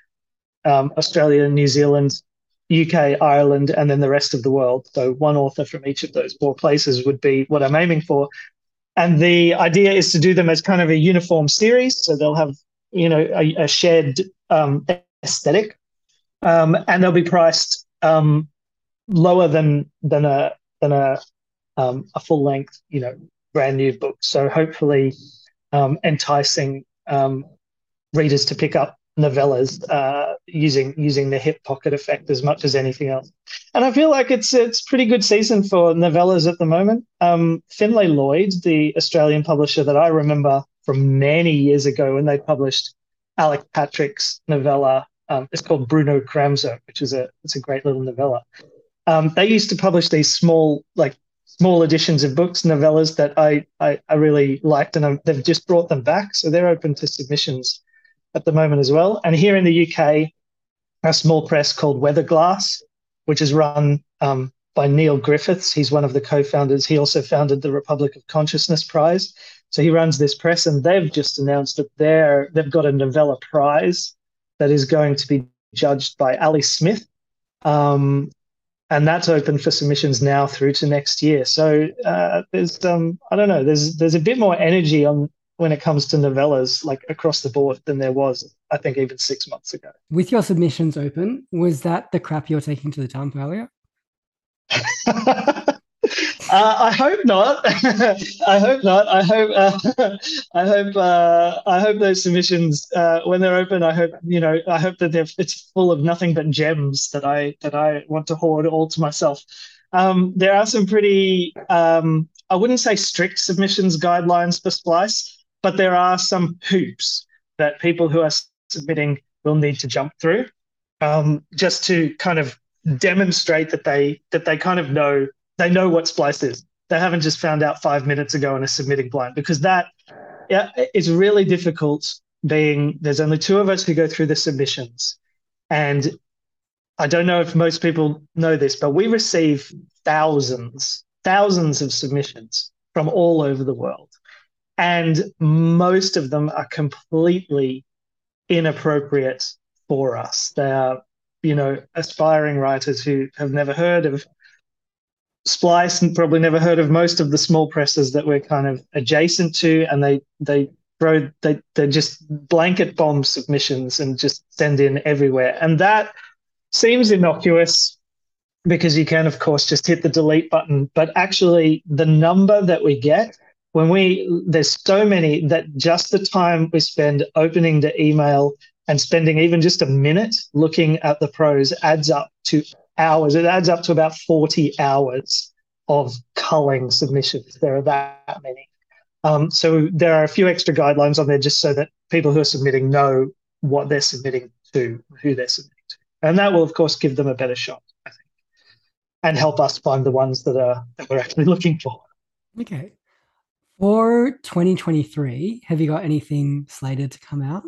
Speaker 7: um, Australia, New Zealand, UK, Ireland, and then the rest of the world. So one author from each of those four places would be what I'm aiming for. And the idea is to do them as kind of a uniform series. So they'll have, you know, a, a shared um, aesthetic um, and they'll be priced um, lower than than a than a um, a full length, you know, brand new book. So hopefully, um, enticing um, readers to pick up novellas uh, using using the hip pocket effect as much as anything else. And I feel like it's it's pretty good season for novellas at the moment. Um, Finlay Lloyd, the Australian publisher that I remember from many years ago when they published Alec Patrick's novella um, it's called Bruno Kramzer, which is a it's a great little novella. Um, they used to publish these small, like small editions of books, novellas that I I, I really liked, and I'm, they've just brought them back, so they're open to submissions at the moment as well. And here in the UK, a small press called Weatherglass, which is run um, by Neil Griffiths. He's one of the co-founders. He also founded the Republic of Consciousness Prize. So he runs this press, and they've just announced that they're they've got a novella prize that is going to be judged by Ali Smith, um, and that's open for submissions now through to next year. So uh, there's um, I don't know there's there's a bit more energy on when it comes to novellas like across the board than there was I think even six months ago.
Speaker 1: With your submissions open, was that the crap you're taking to the dump earlier?
Speaker 7: Uh, I hope not. I hope not. I hope. Uh, I hope. Uh, I hope those submissions, uh, when they're open, I hope you know. I hope that it's full of nothing but gems that I that I want to hoard all to myself. Um, there are some pretty. Um, I wouldn't say strict submissions guidelines for Splice, but there are some hoops that people who are submitting will need to jump through, um, just to kind of demonstrate that they that they kind of know they know what splice is. They haven't just found out five minutes ago and are submitting blind because that yeah, is really difficult. Being there's only two of us who go through the submissions, and I don't know if most people know this, but we receive thousands, thousands of submissions from all over the world, and most of them are completely inappropriate for us. They are, you know, aspiring writers who have never heard of Splice and probably never heard of most of the small presses that we're kind of adjacent to, and they they throw they they just blanket bomb submissions and just send in everywhere, and that seems innocuous because you can of course just hit the delete button, but actually the number that we get when we there's so many that just the time we spend opening the email and spending even just a minute looking at the prose adds up to hours. It adds up to about 40 hours of culling submissions. There are that many. Um, so there are a few extra guidelines on there just so that people who are submitting know what they're submitting to, who they're submitting to. And that will, of course, give them a better shot, I think, and help us find the ones that are that we're actually looking for.
Speaker 1: Okay. For 2023, have you got anything slated to come out?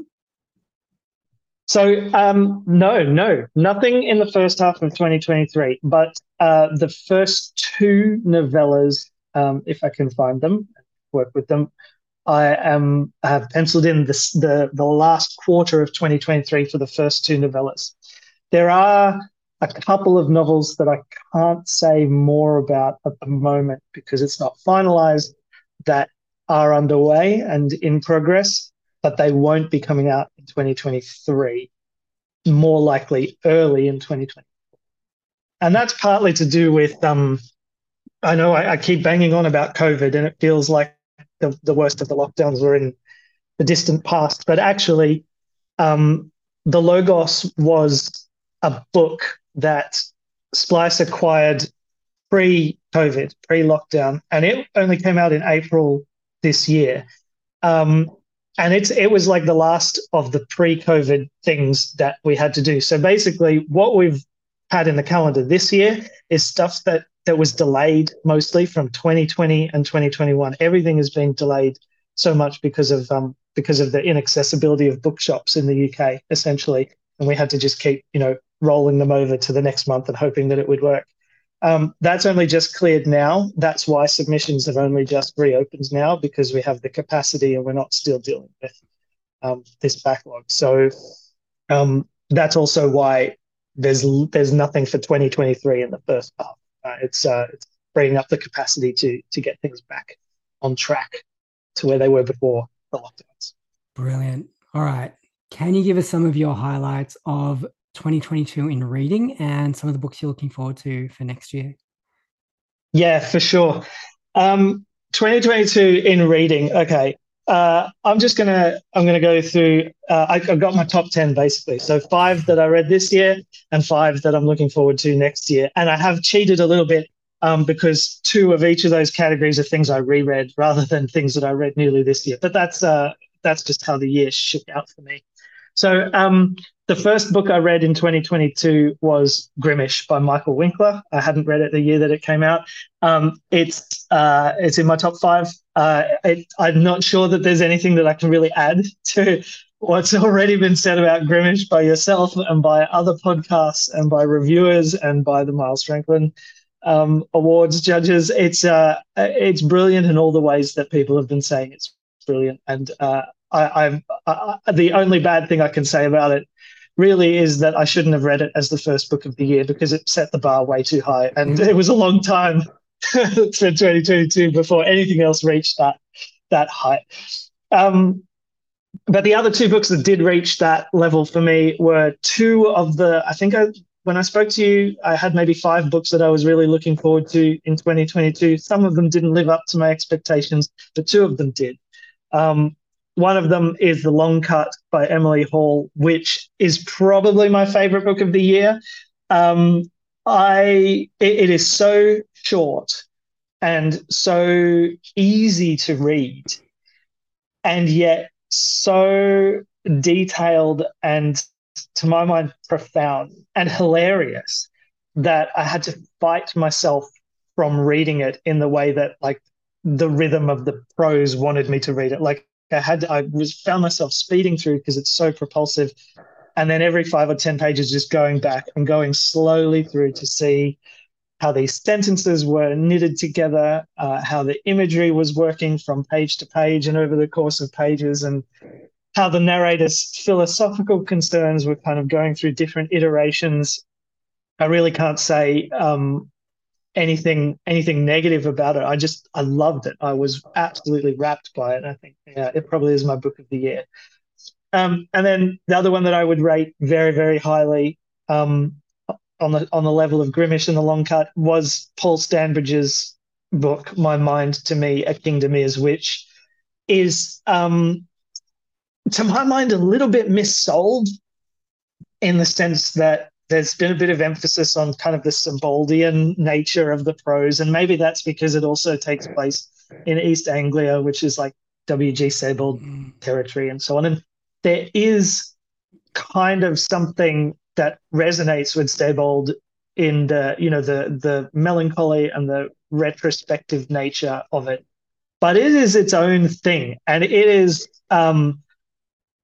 Speaker 7: So um, no, no, nothing in the first half of 2023. But uh, the first two novellas, um, if I can find them, work with them, I am I have penciled in this, the the last quarter of 2023 for the first two novellas. There are a couple of novels that I can't say more about at the moment because it's not finalized that are underway and in progress but they won't be coming out in 2023, more likely early in 2024. And that's partly to do with, um, I know I, I keep banging on about COVID and it feels like the, the worst of the lockdowns were in the distant past, but actually, um, the Logos was a book that Splice acquired pre COVID, pre lockdown, and it only came out in April this year. Um, and it's it was like the last of the pre-COVID things that we had to do. So basically, what we've had in the calendar this year is stuff that that was delayed mostly from 2020 and 2021. Everything has been delayed so much because of um, because of the inaccessibility of bookshops in the UK, essentially, and we had to just keep you know rolling them over to the next month and hoping that it would work. Um, that's only just cleared now. That's why submissions have only just reopened now because we have the capacity and we're not still dealing with um, this backlog. So um, that's also why there's there's nothing for 2023 in the first half. Uh, it's uh, it's bringing up the capacity to to get things back on track to where they were before the lockdowns.
Speaker 1: Brilliant. All right. Can you give us some of your highlights of 2022 in reading and some of the books you're looking forward to for next year?
Speaker 7: Yeah, for sure. Um, 2022 in reading. Okay. Uh, I'm just gonna I'm gonna go through. Uh, I, have got my top ten basically. So five that I read this year, and five that I'm looking forward to next year. And I have cheated a little bit um, because two of each of those categories are things I reread rather than things that I read newly this year. But that's uh, that's just how the year shook out for me. So um, the first book I read in 2022 was Grimish by Michael Winkler. I hadn't read it the year that it came out. Um, it's uh, it's in my top five. Uh, it, I'm not sure that there's anything that I can really add to what's already been said about Grimish by yourself and by other podcasts and by reviewers and by the Miles Franklin um, awards judges. It's uh, it's brilliant in all the ways that people have been saying it's brilliant. And uh, I, I've I, the only bad thing I can say about it really is that I shouldn't have read it as the first book of the year because it set the bar way too high, and mm-hmm. it was a long time for 2022 before anything else reached that that height. Um, but the other two books that did reach that level for me were two of the I think I when I spoke to you, I had maybe five books that I was really looking forward to in 2022. Some of them didn't live up to my expectations, but two of them did. Um, one of them is The Long Cut by Emily Hall, which is probably my favorite book of the year. Um, I it, it is so short and so easy to read, and yet so detailed and to my mind, profound and hilarious that I had to fight myself from reading it in the way that like the rhythm of the prose wanted me to read it. Like I had, I was found myself speeding through because it's so propulsive, and then every five or ten pages just going back and going slowly through to see how these sentences were knitted together, uh, how the imagery was working from page to page and over the course of pages, and how the narrator's philosophical concerns were kind of going through different iterations. I really can't say um, anything anything negative about it. I just I loved it. I was absolutely wrapped by it. I think yeah, it probably is my book of the year. Um, and then the other one that I would rate very very highly um, on the on the level of Grimish and the Long Cut was Paul Stanbridge's book, My Mind to Me, A Kingdom Is, which is um, to my mind, a little bit missold in the sense that there's been a bit of emphasis on kind of the Seboldian nature of the prose, and maybe that's because it also takes place in East Anglia, which is like W.G. Sebald mm. territory and so on. And there is kind of something that resonates with Sebald in the you know the the melancholy and the retrospective nature of it, but it is its own thing, and it is um,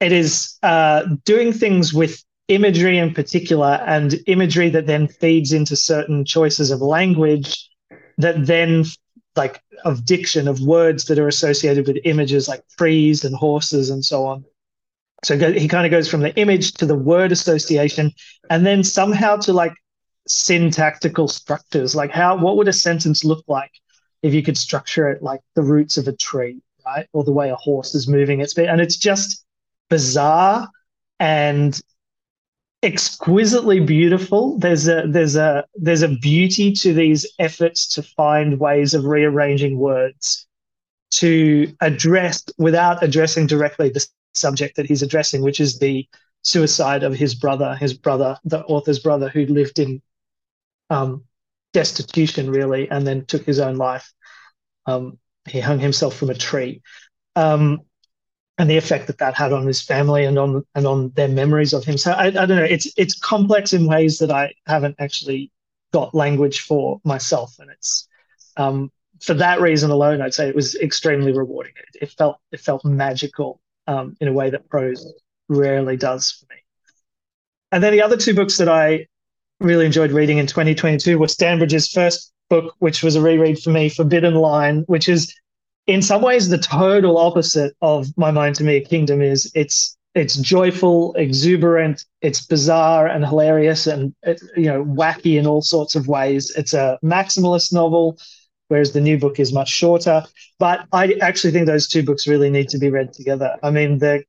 Speaker 7: it is uh, doing things with imagery in particular and imagery that then feeds into certain choices of language that then like of diction of words that are associated with images like trees and horses and so on. So he kind of goes from the image to the word association and then somehow to like syntactical structures. Like how what would a sentence look like if you could structure it like the roots of a tree right? Or the way a horse is moving its feet. And it's just bizarre and exquisitely beautiful. There's a there's a there's a beauty to these efforts to find ways of rearranging words to address without addressing directly the subject that he's addressing, which is the suicide of his brother, his brother, the author's brother, who lived in um, destitution really, and then took his own life. Um, he hung himself from a tree. Um, and the effect that that had on his family and on and on their memories of him. So I, I don't know. It's it's complex in ways that I haven't actually got language for myself, and it's um, for that reason alone, I'd say it was extremely rewarding. It, it felt it felt magical um, in a way that prose rarely does for me. And then the other two books that I really enjoyed reading in 2022 were Stanbridge's first book, which was a reread for me, Forbidden Line, which is in some ways the total opposite of my mind to me kingdom is it's it's joyful exuberant it's bizarre and hilarious and you know wacky in all sorts of ways. It's a maximalist novel whereas the new book is much shorter. But i actually think those two books really need to be read together. I mean the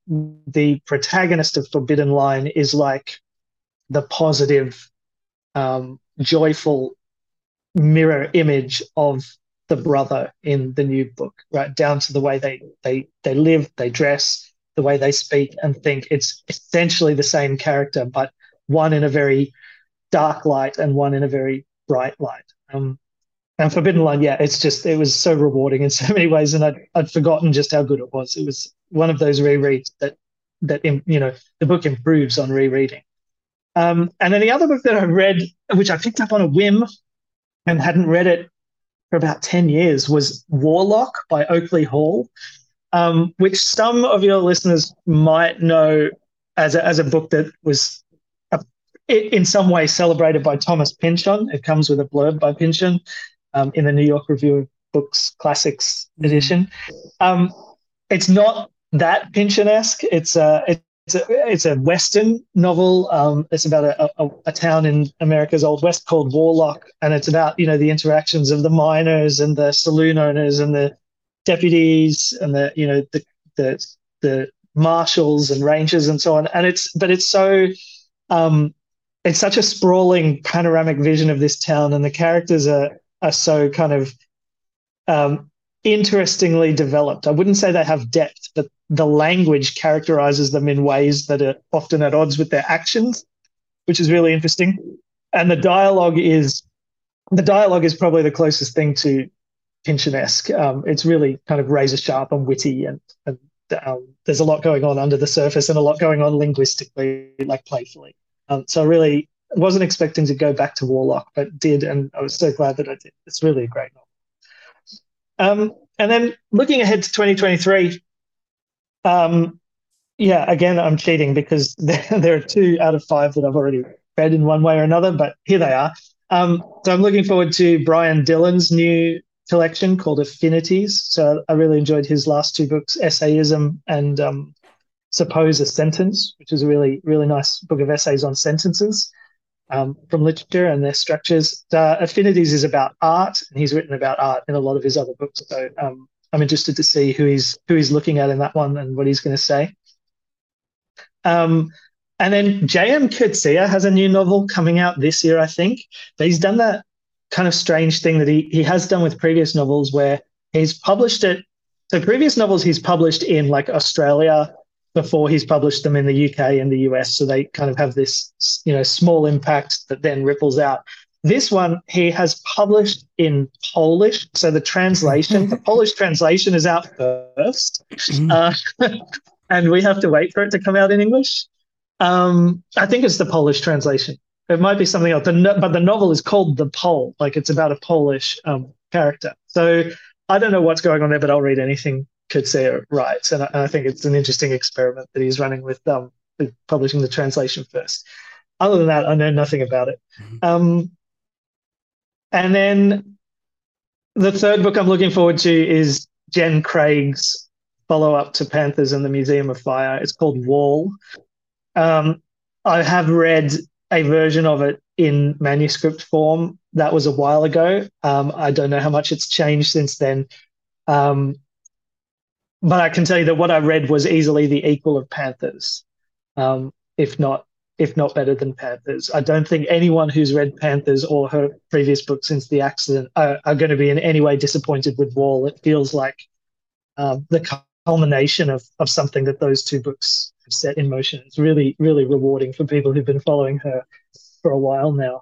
Speaker 7: the protagonist of forbidden line is like the positive um, joyful mirror image of the brother in the new book, right down to the way they they they live, they dress, the way they speak and think. It's essentially the same character, but one in a very dark light and one in a very bright light. Um, and Forbidden Line, yeah, it's just it was so rewarding in so many ways, and I'd I'd forgotten just how good it was. It was one of those rereads that that you know the book improves on rereading. Um, and then the other book that I read, which I picked up on a whim and hadn't read it for about 10 years, was Warlock by Oakley Hall, um, which some of your listeners might know as a, as a book that was a, in some way celebrated by Thomas Pynchon. It comes with a blurb by Pynchon um, in the New York Review of Books Classics edition. Um, it's not that Pynchon-esque. It's a, it's a, it's a Western novel. Um, it's about a, a, a, town in America's Old West called Warlock, and it's about you know the interactions of the miners and the saloon owners and the deputies and the you know the the the marshals and rangers and so on. And it's but it's so um, it's such a sprawling panoramic vision of this town, and the characters are are so kind of um, interestingly developed. I wouldn't say they have depth, but the language characterizes them in ways that are often at odds with their actions, which is really interesting. And the dialogue is the dialogue is probably the closest thing to Pynchon-esque. Um, it's really kind of razor sharp and witty, and, and um, there's a lot going on under the surface and a lot going on linguistically, like playfully. Um, so I really wasn't expecting to go back to Warlock, but did, and I was so glad that I did. It's really a great novel. Um, and then looking ahead to 2023, um, yeah, again, I'm cheating because there, are two out of five that I've already read in one way or another, but here they are. Um, so I'm looking forward to Brian Dillon's new collection called Affinities. So I really enjoyed his last two books, Essayism and um, Suppose a Sentence, which is a really, really nice book of essays on sentences um, from literature and their structures. Uh, Affinities is about art, and he's written about art in a lot of his other books. So um, I'm interested to see who he's who he's looking at in that one and what he's going to say. Um, and then J.M. Coetzee has a new novel coming out this year, I think. But he's done that kind of strange thing that he he has done with previous novels where he's published it. So previous novels he's published in like Australia before he's published them in the UK and the US. So they kind of have this, you know, small impact that then ripples out. This one he has published in Polish. So the translation, the Polish translation is out first. Mm-hmm. Uh, and we have to wait for it to come out in English. Um, I think it's the Polish translation. It might be something else, but the novel is called The Pole, like it's about a Polish um, character. So I don't know what's going on there, but I'll read anything Coetzee writes, and I, and I, think it's an interesting experiment that he's running with, um, publishing the translation first. Other than that, I know nothing about it. Mm-hmm. Um, and then the third book I'm looking forward to is Jen Craig's follow up to Panthers and the Museum of Fire. It's called Wall. Um, I have read a version of it in manuscript form. That was a while ago. Um, I don't know how much it's changed since then. Um, but I can tell you that what I read was easily the equal of Panthers, um, if not if not better than Panthers. I don't think anyone who's read Panthers or her previous book since the accident are, are going to be in any way disappointed with Wall. It feels like um, the culmination of of something that those two books have set in motion. It's really really rewarding for people who've been following her for a while now.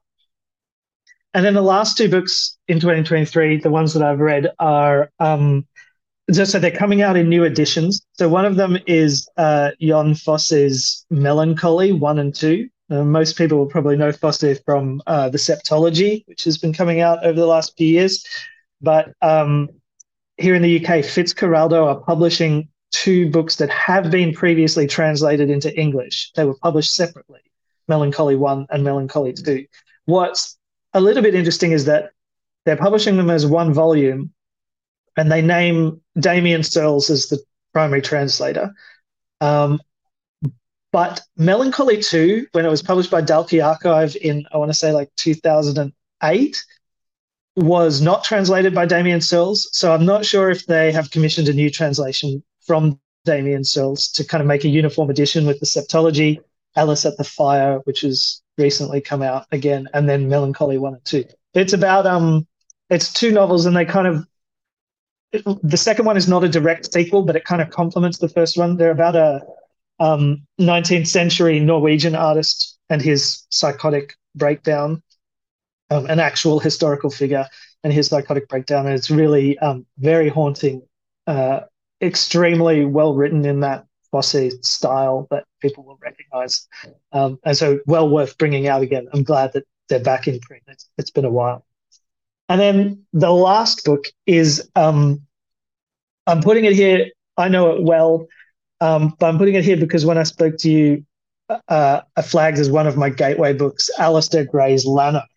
Speaker 7: And then the last two books in 2023, the ones that I've read are um, so they're coming out in new editions. So one of them is uh, Jon Fosse's Melancholy one and two. Uh, most people will probably know Fosse from uh, the Septology, which has been coming out over the last few years. But um, here in the UK, Fitzcarraldo are publishing two books that have been previously translated into English. They were published separately, Melancholy one and Melancholy two. What's a little bit interesting is that they're publishing them as one volume, and they name Damion Searls is the primary translator. Um, but Melancholy 2, when it was published by Dalkey Archive in, I want to say like 2008, was not translated by Damion Searls. So I'm not sure if they have commissioned a new translation from Damion Searls to kind of make a uniform edition with the Septology, Aliss at the Fire, which has recently come out again, and then Melancholy 1 and 2. It's about, um, it's two novels and they kind of the second one is not a direct sequel, but it kind of complements the first one. They're about a um, 19th century Norwegian artist and his psychotic breakdown, um, an actual historical figure and his psychotic breakdown. And it's really um, very haunting, uh, extremely well written in that Fosse style that people will recognize. Um, and so, well worth bringing out again. I'm glad that they're back in print. It's, it's been a while. And then the last book is um, I'm putting it here. I know it well, um, but I'm putting it here because when I spoke to you, uh, I flagged as one of my gateway books, Alasdair Gray's Lanark.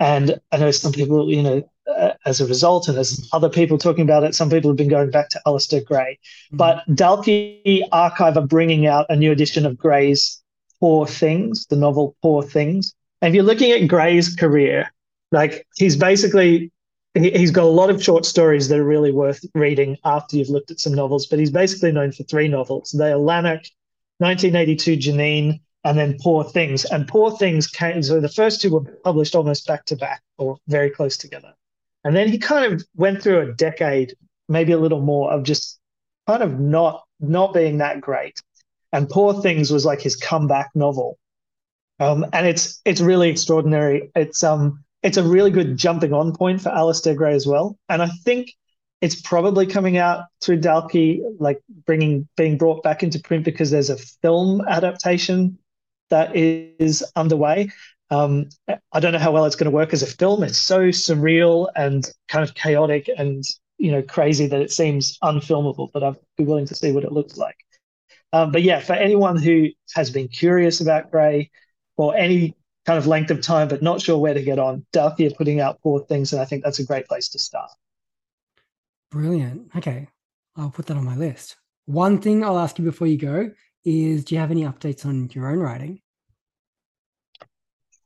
Speaker 7: And I know some people, you know, uh, as a result, and as other people talking about it, some people have been going back to Alasdair Gray. Mm-hmm. But Dalkey Archive are bringing out a new edition of Gray's Poor Things, the novel Poor Things. And if you're looking at Gray's career, like he's basically he, has got a lot of short stories that are really worth reading after you've looked at some novels. But he's basically known for three novels. They are Lanark, 1982 Janine, and then Poor Things. And Poor Things came. So the first two were published almost back to back or very close together. And then he kind of went through a decade, maybe a little more, of just kind of not not being that great. And Poor Things was like his comeback novel. Um, and it's it's really extraordinary. It's um it's a really good jumping on point for Alasdair Gray as well. And I think it's probably coming out through Dalkey, like bringing being brought back into print because there's a film adaptation that is underway. Um, I don't know how well it's going to work as a film. It's so surreal and kind of chaotic and you know crazy that it seems unfilmable. But I'd be willing to see what it looks like. Um, but yeah, for anyone who has been curious about Gray or any kind of length of time, but not sure where to get on. Dalkey are putting out Poor Things, and I think that's a great place to start.
Speaker 1: Brilliant. Okay, I'll put that on my list. One thing I'll ask you before you go is do you have any updates on your own writing?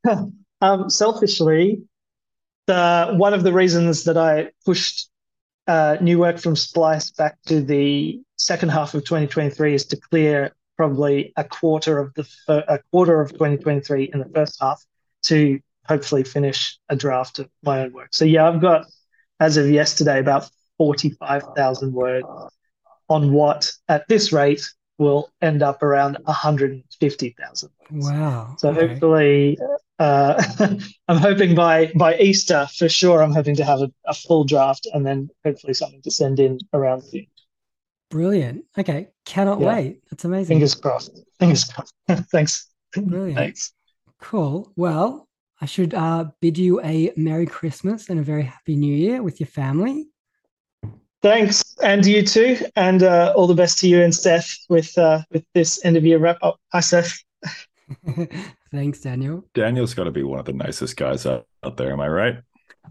Speaker 7: um, selfishly, the one of the reasons that I pushed uh, new work from Splice back to the second half of 2023 is to clear probably a quarter of the a quarter of 2023 in the first half to hopefully finish a draft of my own work. So yeah, I've got as of yesterday about 45,000 words on what at this rate will end up around 150,000
Speaker 1: Wow.
Speaker 7: So okay. hopefully uh, I'm hoping by by Easter for sure I'm hoping to have a, a full draft and then hopefully something to send in around the
Speaker 1: Brilliant. Okay. Cannot yeah. wait. That's amazing.
Speaker 7: Fingers crossed. Fingers crossed. Thanks.
Speaker 1: Brilliant.
Speaker 7: Thanks.
Speaker 1: Cool. Well, I should uh, bid you a Merry Christmas and a very Happy New Year with your family.
Speaker 7: Thanks, and you too, and uh, all the best to you and Seth with uh, with this end of year wrap up. Hi, Seth.
Speaker 1: Thanks, Daniel.
Speaker 2: Daniel's got to be one of the nicest guys out, out there. Am I right?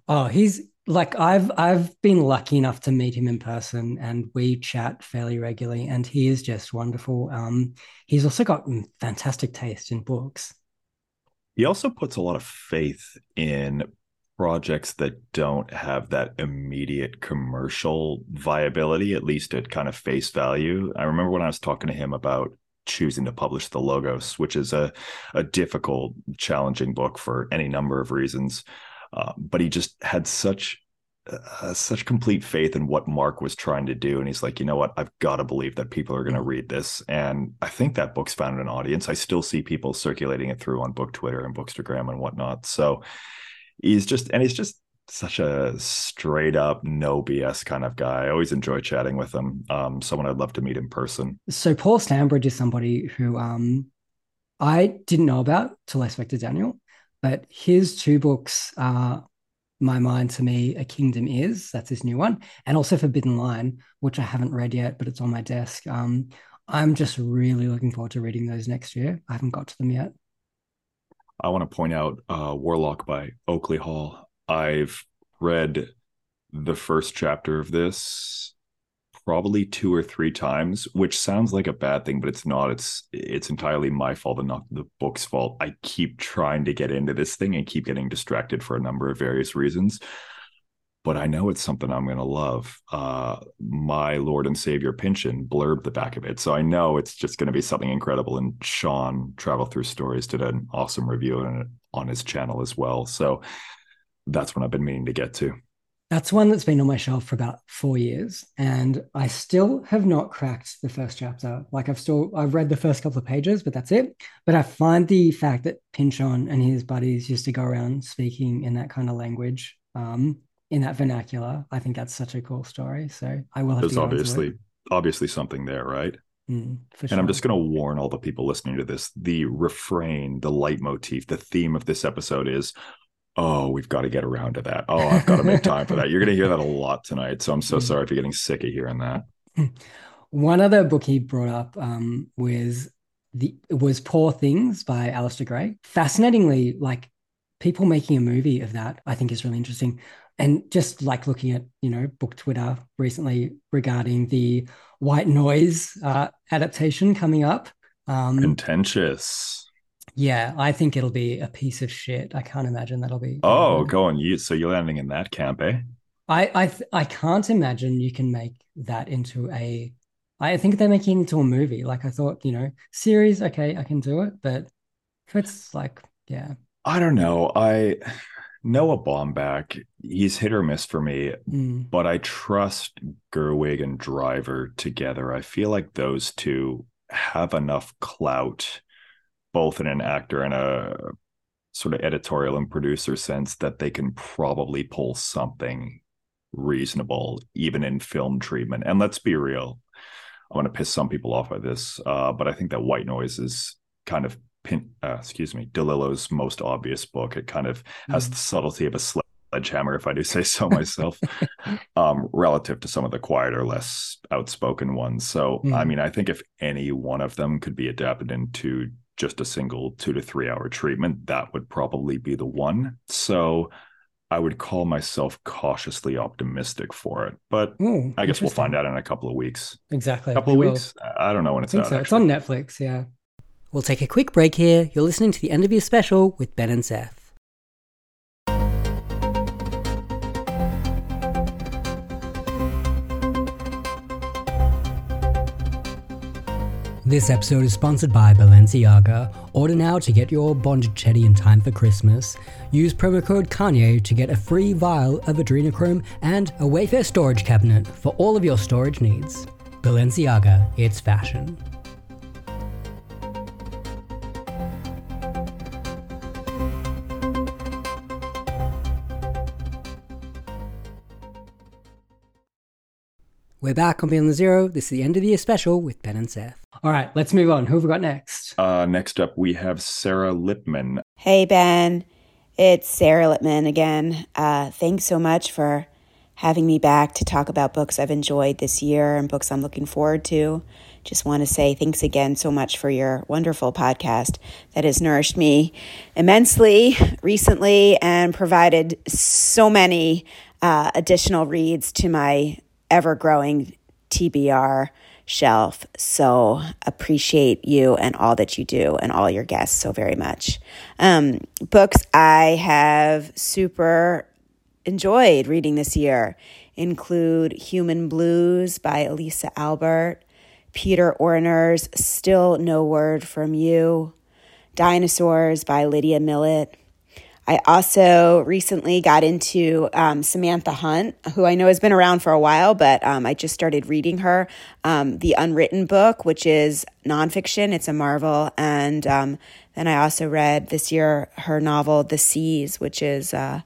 Speaker 1: Oh, he's like I've I've been lucky enough to meet him in person and we chat fairly regularly and he is just wonderful. Um he's also got fantastic taste in books.
Speaker 2: He also puts a lot of faith in projects that don't have that immediate commercial viability, at least at kind of face value. I remember when I was talking to him about choosing to publish the logos, which is a, a difficult, challenging book for any number of reasons. Uh, but he just had such uh, such complete faith in what Mark was trying to do. And he's like, you know what? I've got to believe that people are going to read this. And I think that book's found an audience. I still see people circulating it through on book Twitter and Bookstagram and whatnot. So he's just, and he's just such a straight up, no BS kind of guy. I always enjoy chatting with him. Um, someone I'd love to meet in person.
Speaker 1: So Paul Stanbridge is somebody who um, I didn't know about till I spoke to Daniel. But his two books are My Mind to Me, A Kingdom Is, that's his new one, and also Forbidden Line, which I haven't read yet, but it's on my desk. Um, I'm just really looking forward to reading those next year. I haven't got to them yet.
Speaker 2: I want to point out uh, Warlock by Oakley Hall. I've read the first chapter of this probably two or three times, which sounds like a bad thing, but it's not. It's it's entirely my fault and not the book's fault. I keep trying to get into this thing and keep getting distracted for a number of various reasons. But I know it's something I'm gonna love. Uh, my Lord and Savior Pynchon blurb the back of it, so I know it's just gonna be something incredible. And Shaun Travel Through Stories did an awesome review on on his channel as well. So that's what I've been meaning to get to.
Speaker 1: That's one that's been on my shelf for about four years, and I still have not cracked the first chapter. Like I've still I've read the first couple of pages, but that's it. But I find the fact that Pynchon and his buddies used to go around speaking in that kind of language, um, in that vernacular, I think that's such a cool story. So I will have
Speaker 2: There's
Speaker 1: to.
Speaker 2: obviously obviously something there, right?
Speaker 1: Mm, for
Speaker 2: And. I'm just going to warn all the people listening to this the refrain, the leitmotif, the theme of this episode is, oh, we've got to get around to that. Oh, I've got to make time for that. You're going to hear that a lot tonight. So I'm so
Speaker 1: Mm.
Speaker 2: sorry if you're getting sick of hearing that.
Speaker 1: One other book he brought up um, was the was Poor Things by Alasdair Gray. Fascinatingly, like people making a movie of that, I think is really interesting. And just like looking at you know book Twitter recently regarding the White Noise uh, adaptation coming up. Um,
Speaker 2: Contentious.
Speaker 1: Yeah, I think it'll be a piece of shit. I can't imagine that'll be.
Speaker 2: Oh, go on. You so you're landing in that camp, eh?
Speaker 1: I I th- I can't imagine you can make that into a. I think they're making it into a movie. Like I thought, you know, series. Okay, I can do it, but if it's like, yeah,
Speaker 2: I don't know. I Noah Baumbach, he's hit or miss for me,
Speaker 1: mm,
Speaker 2: but I trust Gerwig and Driver together. I feel like those two have enough clout, both in an actor and a sort of editorial and producer sense, that they can probably pull something reasonable, even in film treatment. And let's be real, I'm going to piss some people off by this, uh, but I think that White Noise is kind of pin, uh, excuse me, DeLillo's most obvious book. It kind of has
Speaker 1: Mm.
Speaker 2: the subtlety of a sledgehammer, if I do say so myself, um, relative to some of the quieter, less outspoken ones. So, I
Speaker 1: Mm.
Speaker 2: mean, I think if any one of them could be adapted into just a single two to three hour treatment, that would probably be the one. So, I would call myself cautiously optimistic for it, but
Speaker 1: Ooh,
Speaker 2: I guess we'll find out in a couple of weeks.
Speaker 1: Exactly,
Speaker 2: A couple
Speaker 1: we
Speaker 2: of
Speaker 1: will.
Speaker 2: weeks? I don't know when it's
Speaker 1: think
Speaker 2: out.
Speaker 1: so. It's on Netflix. Yeah. We'll take a quick break here. You're listening to the end of your special with Ben and Seth. This episode is sponsored by Balenciaga. Order now to get your bonded chetty in time for Christmas. Use promo code Kanye to get a free vial of adrenochrome and a Wayfair storage cabinet for all of your storage needs. Balenciaga, it's fashion. We're back on Beyond the Zero. This is the end of the year special with Ben and Seth. All right, let's move on. Who have we got next?
Speaker 2: Uh, next up, we have Sara Lippmann.
Speaker 8: Hey, Ben. It's Sara Lippmann again. Uh, thanks so much for having me back to talk about books I've enjoyed this year and books I'm looking forward to. Just want to say thanks again so much for your wonderful podcast that has nourished me immensely recently and provided so many uh, additional reads to my ever growing TBR shelf. So appreciate you and all that you do and all your guests so very much. Um, books I have super enjoyed reading this year include Human Blues by Elisa Albert, Peter Orner's Still No Word from You, Dinosaurs by Lydia Millet. I also recently got into um, Samantha Hunt, who I know has been around for a while, but um, I just started reading her. Um, the Unwritten book, which is nonfiction, it's a Marvel. And um, then I also read this year her novel, The Seas, which is uh,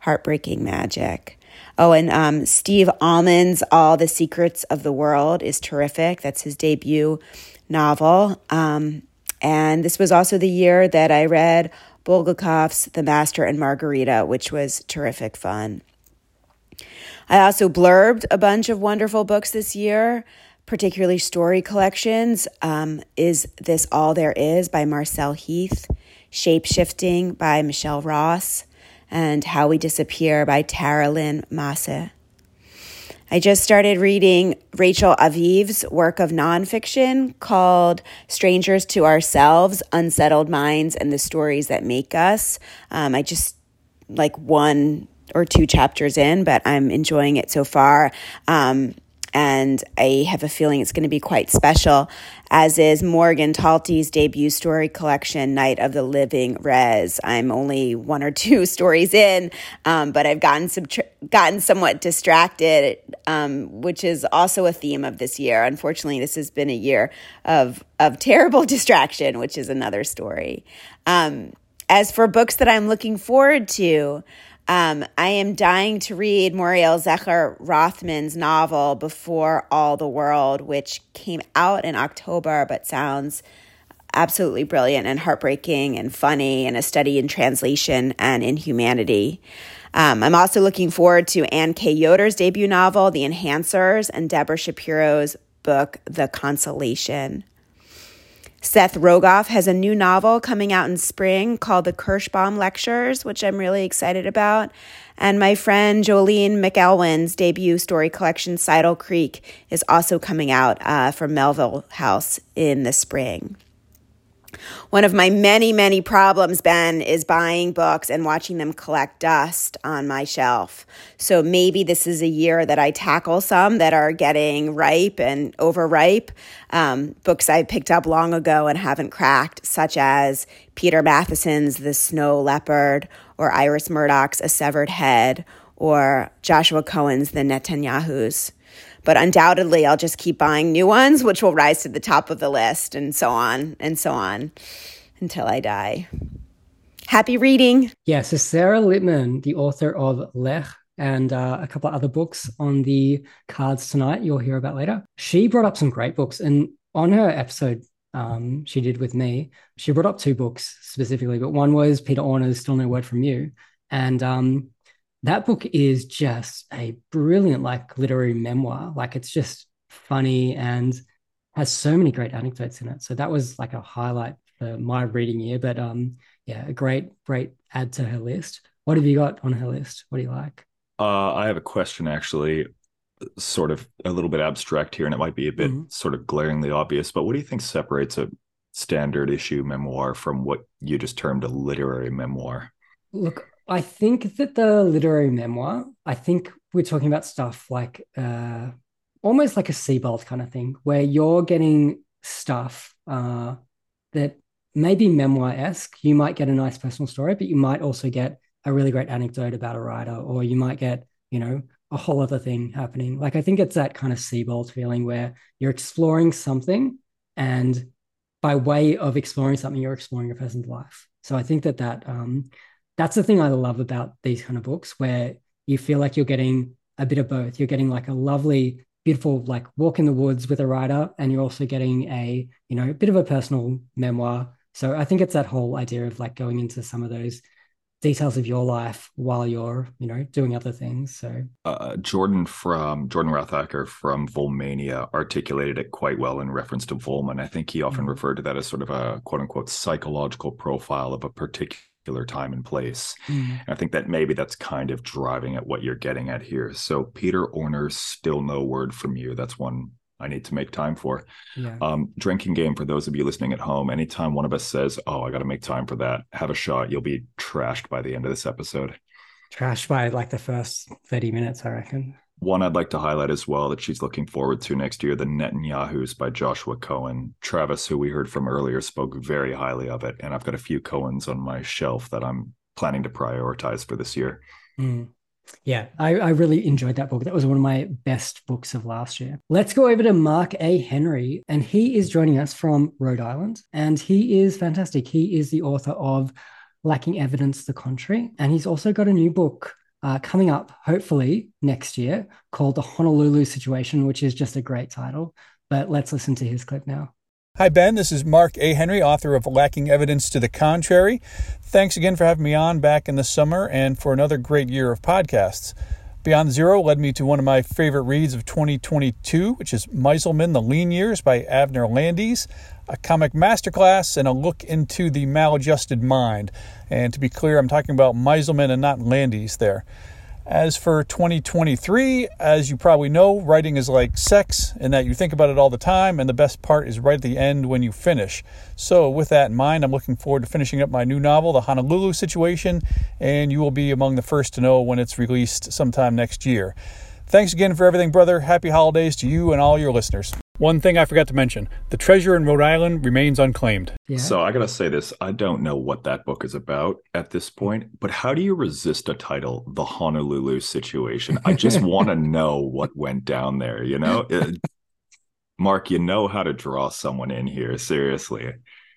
Speaker 8: heartbreaking magic. Oh, and um, Steve Almond's All the Secrets of the World is terrific. That's his debut novel. Um, and this was also the year that I read Bulgakov's The Master and Margarita, which was terrific fun. I also blurbed a bunch of wonderful books this year, particularly story collections. Um, is This All There Is by Marcelle Heath, Shape Shifting by Michelle Ross, and How We Disappear by Tara Lynn Masih. I just started reading Rachel Aviv's work of nonfiction called Strangers to Ourselves Unsettled Minds and the Stories That Make Us. Um, I just like one or two chapters in, but I'm enjoying it so far. Um, and I have a feeling it's going to be quite special, as is Morgan Talty's debut story collection, Night of the Living Rez. I'm only one or two stories in, um, but I've gotten some gotten somewhat distracted, um, which is also a theme of this year. Unfortunately, this has been a year of of terrible distraction, which is another story. Um, as for books that I'm looking forward to, Um, I am dying to read Moriel Zecher Rothman's novel Before All the World, which came out in October but sounds absolutely brilliant and heartbreaking and funny and a study in translation and in humanity. Um, I'm also looking forward to Anne K. Yoder's debut novel, The Enhancers, and Deborah Shapiro's book, The Consolation. Seth Rogoff has a new novel coming out in spring called The Kirschbaum Lectures, which I'm really excited about. And my friend Jolene McIlwain's debut story collection, Sidle Creek, is also coming out uh, from Melville House in the spring. One of my many, many problems, Ben, is buying books and watching them collect dust on my shelf. So maybe this is a year that I tackle some that are getting ripe and overripe. Um, books I picked up long ago and haven't cracked, such as Peter Matthiessen's The Snow Leopard or Iris Murdoch's A Severed Head or Joshua Cohen's The Netanyahus. But undoubtedly, I'll just keep buying new ones, which will rise to the top of the list, and so on and so on until I die. Happy reading.
Speaker 1: Yeah, so Sara Lippmann, the author of Lech and uh, a couple of other books on the cards tonight, you'll hear about later. She brought up some great books. And on her episode um, she did with me, she brought up two books specifically, but one was Peter Orner's Still No Word From You. And um, that book is just a brilliant like literary memoir. Like it's just funny and has so many great anecdotes in it. So that was like a highlight for my reading year but um yeah a great great add to her list. What have you got on her list? What do you like?
Speaker 2: Uh i have a question actually sort of a little bit abstract here and it might be a bit mm-hmm. sort of glaringly obvious but what do you think separates a standard issue memoir from what you just termed a literary memoir?
Speaker 1: Look I think that the literary memoir, I think we're talking about stuff like uh, almost like a Sebald kind of thing, where you're getting stuff uh, that may be memoir esque. You might get a nice personal story, but you might also get a really great anecdote about a writer, or you might get, you know, a whole other thing happening. Like I think it's that kind of Sebald feeling where you're exploring something, and by way of exploring something, you're exploring a person's life. So I think that that um, that's the thing I love about these kind of books where you feel like you're getting a bit of both. You're getting like a lovely, beautiful, like walk in the woods with a writer, and you're also getting a, you know, a bit of a personal memoir. So I think it's that whole idea of like going into some of those details of your life while you're, you know, doing other things. So
Speaker 2: uh, Jordan from Jordan Rothacker from Volmania articulated it quite well in reference to Vollmann. I think he often mm-hmm. referred to that as sort of a quote unquote psychological profile of a particular particular time and place. Mm. And I think that maybe that's kind of driving at what you're getting at here. So Peter Orner's still no word from you. That's one I need to make time for. Yeah. Um, drinking game for those of you listening at home. Anytime one of us says, "Oh, I got to make time for that," have a shot. You'll be trashed by the end of this episode.
Speaker 1: Trashed by like the first thirty minutes, I reckon.
Speaker 2: One I'd like to highlight as well that she's looking forward to next year, The Netanyahus by Joshua Cohen. Travis, who we heard from earlier, spoke very highly of it. And I've got a few Cohens on my shelf that I'm planning to prioritize for this year.
Speaker 1: Mm. Yeah, I, I, really enjoyed that book. That was one of my best books of last year. Let's go over to Mark A. Henry, and he is joining us from Rhode Island, and he is fantastic. He is the author of Lacking Evidence the Contrary, and he's also got a new book uh, coming up, hopefully next year, called The Honolulu Situation, which is just a great title. But let's listen to his clip now.
Speaker 9: Hi, Ben. This is Mark A. Henry, author of Lacking Evidence to the Contrary. Thanks again for having me on back in the summer and for another great year of podcasts. Beyond Zero led me to one of my favorite reads of 2022, which is Meiselman, The Lean Years by Avner Landes, a comic masterclass and a look into the maladjusted mind. And to be clear, I'm talking about Meiselman and not Landes there. As for 2023, as you probably know, writing is like sex in that you think about it all the time, and the best part is right at the end when you finish. So, with that in mind, I'm looking forward to finishing up my new novel, The Honolulu Situation, and you will be among the first to know when it's released sometime next year. Thanks again for everything, brother. Happy holidays to you and all your listeners. One thing I forgot to mention the treasure in Rhode Island remains unclaimed.
Speaker 2: Yeah. So I got to say this I don't know what that book is about at this point, but how do you resist a title, The Honolulu Situation? I just want to know what went down there, you know? It, Mark, you know how to draw someone in here, seriously.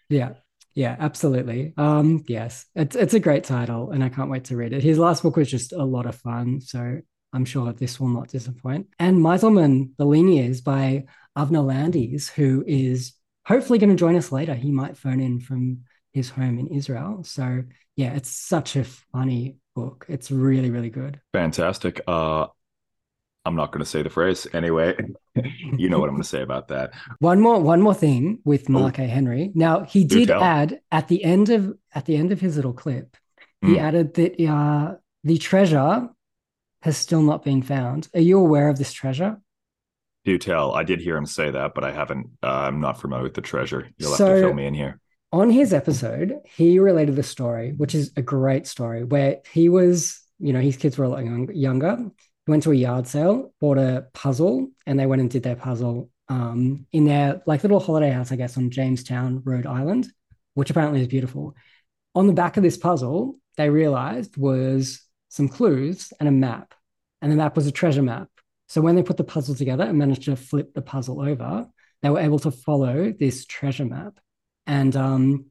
Speaker 1: Yeah. Yeah, absolutely. Um, yes, it's it's a great title, and I can't wait to read it. His last book was just a lot of fun, so I'm sure this will not disappoint. And Meiselman, The Lean Years by Avner Landes, who is hopefully going to join us later. He might phone in from his home in Israel. So yeah, it's such a funny book. It's really, really good.
Speaker 2: Fantastic. Uh, I'm not going to say the phrase anyway. you know what I'm going to say about that.
Speaker 1: One more, one more thing with oh. Mark oh. A. Henry. Now he did add at the end of at the end of his little clip, he mm. added that uh, the treasure has still not been found. Are you aware of this treasure?
Speaker 2: Do tell. I did hear him say that, but I haven't. Uh, I'm not familiar with the treasure. You'll so, have to fill me in here.
Speaker 1: On his episode, he related the story, which is a great story, where he was, you know, his kids were a lot young, younger went to a yard sale, bought a puzzle, and they went and did their puzzle um, in their like little holiday house, I guess, on Jamestown, Rhode Island, which apparently is beautiful. On the back of this puzzle, they realized was some clues and a map, and the map was a treasure map. So when they put the puzzle together and managed to flip the puzzle over, they were able to follow this treasure map. And um,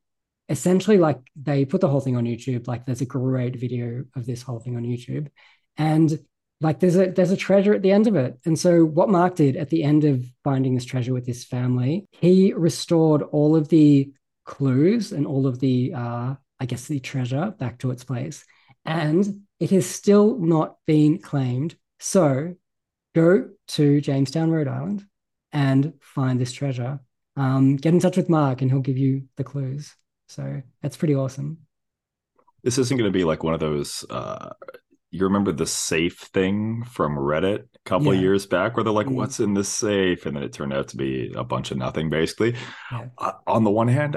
Speaker 1: essentially, like they put the whole thing on YouTube. Like there's a great video of this whole thing on YouTube. And like there's a there's a treasure at the end of it and so what mark did at the end of finding this treasure with his family he restored all of the clues and all of the uh i guess the treasure back to its place and it has still not been claimed so go to jamestown rhode island and find this treasure um, get in touch with mark and he'll give you the clues so that's pretty awesome
Speaker 2: this isn't going to be like one of those uh, you remember the safe thing from Reddit a couple yeah. of years back where they're like, mm. what's in this safe? And then it turned out to be a bunch of nothing, basically. Yeah. Uh, on the one hand,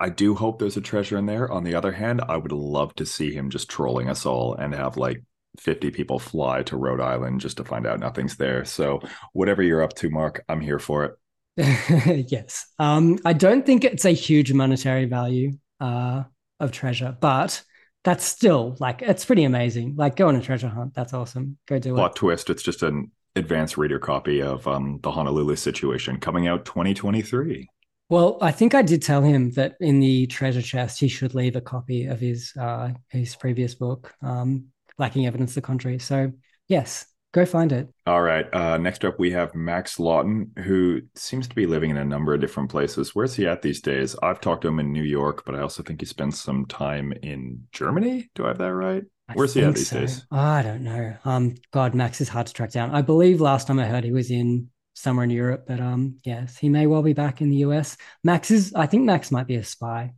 Speaker 2: I do hope there's a treasure in there. On the other hand, I would love to see him just trolling us all and have like 50 people fly to Rhode Island just to find out nothing's there. So, whatever you're up to, Mark, I'm here for
Speaker 1: it. yes. Um, I don't think it's a huge monetary value uh, of treasure, but that's still like it's pretty amazing. Like go on a treasure hunt. That's awesome. Go do
Speaker 2: Plot
Speaker 1: it.
Speaker 2: Plot twist. It's just an advanced reader copy of um, the Honolulu situation coming out 2023.
Speaker 1: Well, I think I did tell him that in the treasure chest he should leave a copy of his uh, his previous book, um, lacking evidence to the contrary. So yes, Go find it.
Speaker 2: All right. Uh, next up, we have Max Lawton, who seems to be living in a number of different places. Where's he at these days? I've talked to him in New York, but I also think he spends some time in Germany. Do I have that right? Where's he at these so. days?
Speaker 1: I don't know. Um, God, Max is hard to track down. I believe last time I heard he was in somewhere in Europe, but um, yes, he may well be back in the US. Max is. I think Max might be a spy.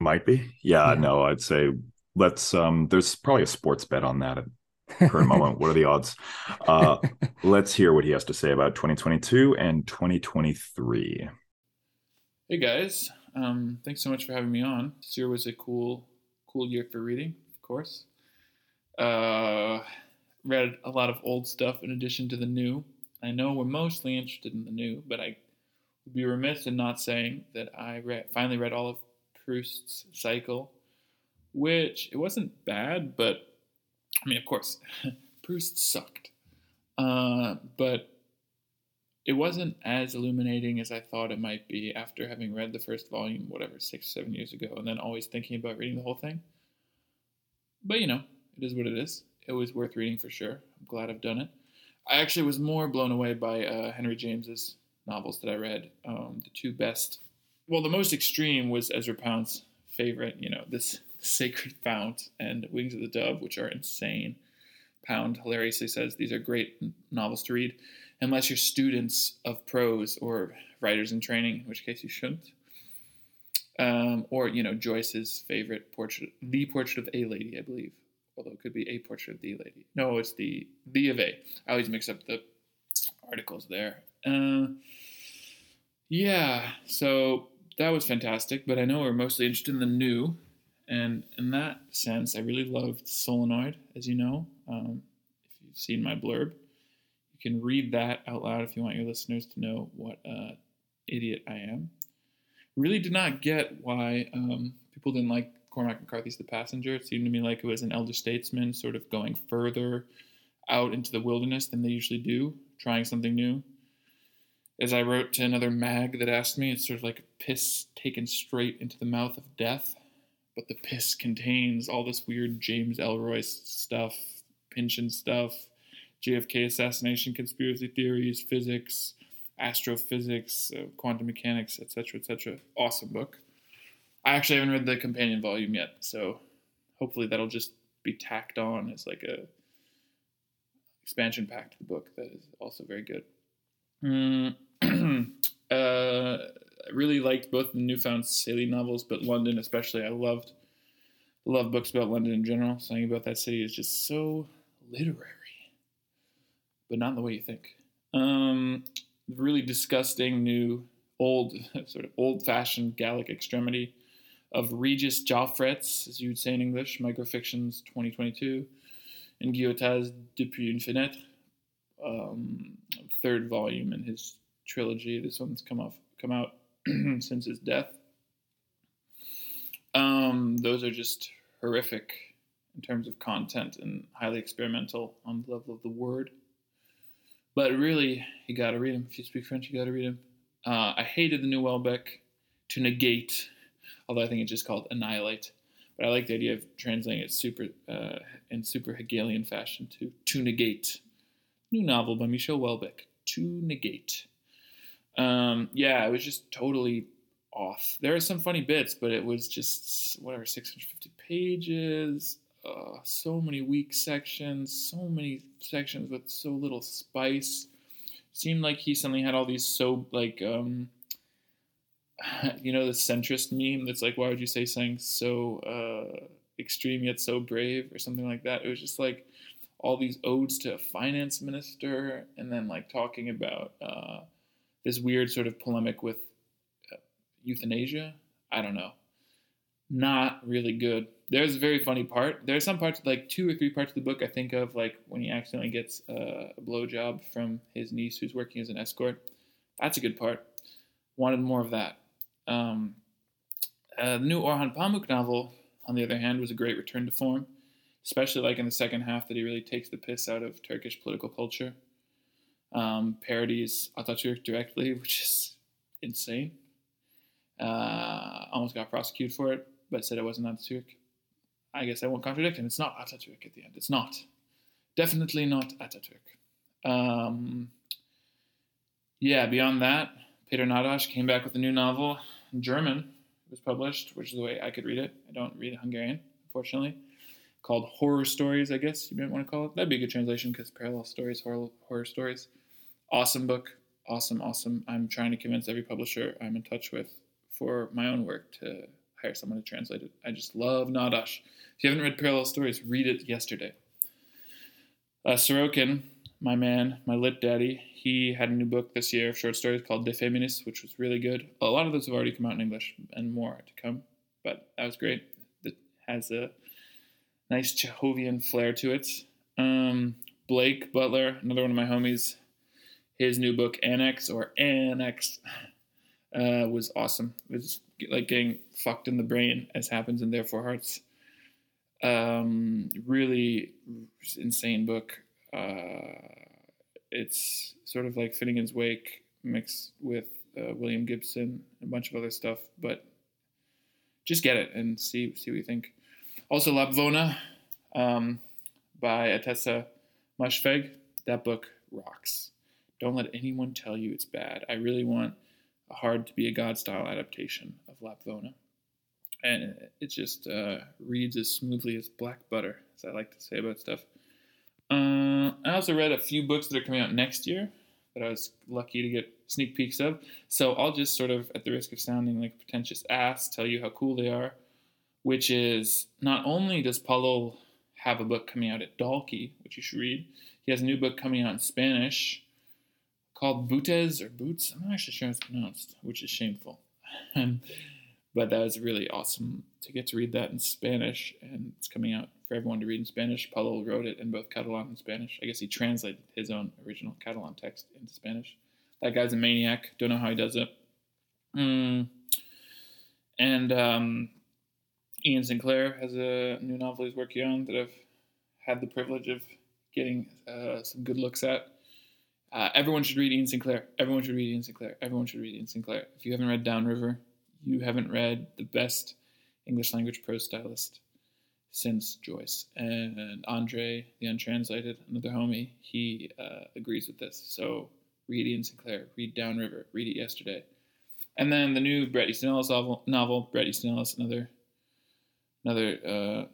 Speaker 2: Might be. Yeah. yeah. No, I'd say let's. Um, there's probably a sports bet on that at current moment. What are the odds? Uh, let's hear what he has to say about 2022 and 2023.
Speaker 10: Hey guys, um, thanks so much for having me on. This year was a cool, cool year for reading, of course. Uh, read a lot of old stuff in addition to the new. I know we're mostly interested in the new, but I would be remiss in not saying that I read, finally read all of Proust's Cycle, which it wasn't bad, but I mean, of course, Proust sucked, uh, but it wasn't as illuminating as I thought it might be after having read the first volume, whatever, six, seven years ago, and then always thinking about reading the whole thing. But you know, it is what it is. It was worth reading for sure. I'm glad I've done it. I actually was more blown away by uh, Henry James's novels that I read. Um, the two best, well, the most extreme was Ezra Pound's favorite. You know, this Sacred Fount and Wings of the Dove, which are insane. Pound hilariously says these are great novels to read, unless you're students of prose or writers in training, in which case you shouldn't. Um, or you know Joyce's favorite portrait, the portrait of a lady, I believe, although it could be a portrait of the lady. No, it's the the of a. I always mix up the articles there. Uh, yeah, so that was fantastic. But I know we're mostly interested in the new, and in that sense, I really loved Solenoid, as you know. Um, if you've seen my blurb, you can read that out loud if you want your listeners to know what uh, idiot I am. Really did not get why um, people didn't like Cormac McCarthy's The Passenger. It seemed to me like it was an elder statesman sort of going further out into the wilderness than they usually do, trying something new. as I wrote to another mag that asked me, it's sort of like piss taken straight into the mouth of death, but the piss contains all this weird James Ellroy stuff, Pynchon stuff, JFK assassination conspiracy theories, physics, astrophysics, uh, quantum mechanics, etc., etc. Awesome book. I actually haven't read the companion volume yet, so hopefully that'll just be tacked on as like a expansion pack to the book that is also very good. Mm. uh, I really liked both the Newfound City novels, but London especially. I loved love books about London in general. Something about that city is just so literary, but not in the way you think. Um, really disgusting new old sort of old-fashioned Gallic extremity of Regis Jauffrets, as you would say in English, Microfictions 2022, and Guyotats Depuis une fenêtre, um, third volume in his trilogy. This one's come off come out since his death. Um, those are just horrific in terms of content and highly experimental on the level of the word. But really, you got to read them. If you speak French, you got to read them. Uh, I hated the new Houellebecq to negate, although I think it's just called annihilate. But I like the idea of translating it super uh, in super Hegelian fashion to to negate. New novel by Michel Houellebecq, To Negate. Um, yeah, it was just totally off. There are some funny bits, but it was just whatever 650 pages. Uh, so many weak sections, so many sections with so little spice. Seemed like he suddenly had all these so like um, you know the centrist meme that's like why would you say something so uh, extreme yet so brave or something like that. It was just like all these odes to a finance minister and then like talking about uh, this weird sort of polemic with uh, euthanasia. I don't know. Not really good. There's a very funny part. There's some parts, like two or three parts of the book, I think of, like when he accidentally gets uh, a blowjob from his niece who's working as an escort. That's a good part. Wanted more of that. Um, uh, the new Orhan Pamuk novel, on the other hand, was a great return to form, especially like in the second half that he really takes the piss out of Turkish political culture. Um, parodies Atatürk directly, which is insane. Uh, almost got prosecuted for it, but said it wasn't Atatürk. I guess I won't contradict him. It's not Atatürk at the end. It's not. Definitely not Atatürk. Um, yeah, beyond that, Peter Nadas came back with a new novel in German. It was published, which is the way I could read it. I don't read Hungarian, unfortunately. Called Horror Stories, I guess you might want to call it. That'd be a good translation because parallel stories, horror, horror stories. Awesome book. Awesome, awesome. I'm trying to convince every publisher I'm in touch with for my own work to hire someone to translate it. I just love Nadas. If you haven't read Parallel Stories, read it yesterday. Uh, Sorokin, my man, my lit daddy, he had a new book this year of short stories called De Feminis, which was really good. A lot of those have already come out in English and more to come, but that was great. It has a nice Chekhovian flair to it. Um, Blake Butler, another one of my homies, his new book Annex or Annex uh, was awesome. It was like getting fucked in the brain, as happens in Their Four Hearts. Um, really insane book. Uh, it's sort of like Finnegans Wake mixed with uh, William Gibson and a bunch of other stuff, but just get it and see see what you think. Also, Lapvona um, by Ottessa Moshfegh. That book rocks. Don't let anyone tell you it's bad. I really want a hard to be a God style adaptation of Lapvona. And it just uh, reads as smoothly as black butter, as I like to say about stuff. Uh, I also read a few books that are coming out next year that I was lucky to get sneak peeks of. So I'll just sort of, at the risk of sounding like a pretentious ass, tell you how cool they are. Which is not only does Paulo have a book coming out at Dalkey, which you should read, he has a new book coming out in Spanish called Butes or Boots. I'm not actually sure how it's pronounced, which is shameful. but that was really awesome to get to read that in Spanish, and it's coming out for everyone to read in Spanish. Paulo wrote it in both Catalan and Spanish. I guess he translated his own original Catalan text into Spanish. That guy's a maniac. Don't know how he does it. Mm. And um, Iain Sinclair has a new novel he's working on that I've had the privilege of getting uh, some good looks at. Uh, everyone should read Iain Sinclair. Everyone should read Iain Sinclair. Everyone should read Ian Sinclair. If you haven't read Downriver, you haven't read the best English language prose stylist since Joyce. And Andre, the untranslated, another homie, he uh, agrees with this. So read Iain Sinclair, read Downriver, read it yesterday. And then the new Bret Easton Ellis novel, novel Bret Easton Ellis, another, another uh,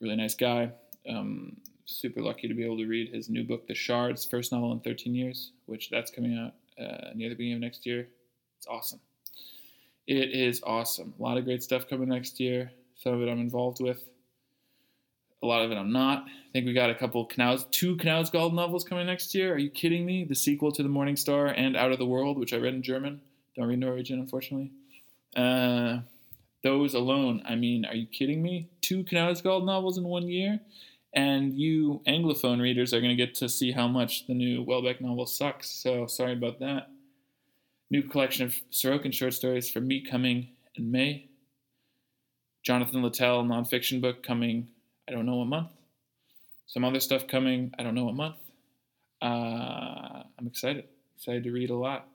Speaker 10: really nice guy. Um, super lucky to be able to read his new book, The Shards, first novel in 13 years, which that's coming out uh, near the beginning of next year. It's awesome. It is awesome. A lot of great stuff coming next year. Some of it I'm involved with. A lot of it I'm not. I think we got a couple Knaus, two Knausgard novels coming next year. Are you kidding me? The sequel to The Morning Star and Out of the World, which I read in German. Don't read Norwegian, unfortunately. Uh, those alone, I mean, are you kidding me? Two Knausgard novels in one year? And you Anglophone readers are going to get to see how much the new Houellebecq novel sucks. So sorry about that. New collection of Sorokin short stories for me coming in May. Jonathan Littell nonfiction book coming, I don't know, a month. Some other stuff coming, I don't know, a month. Uh, I'm excited. Excited to read a lot.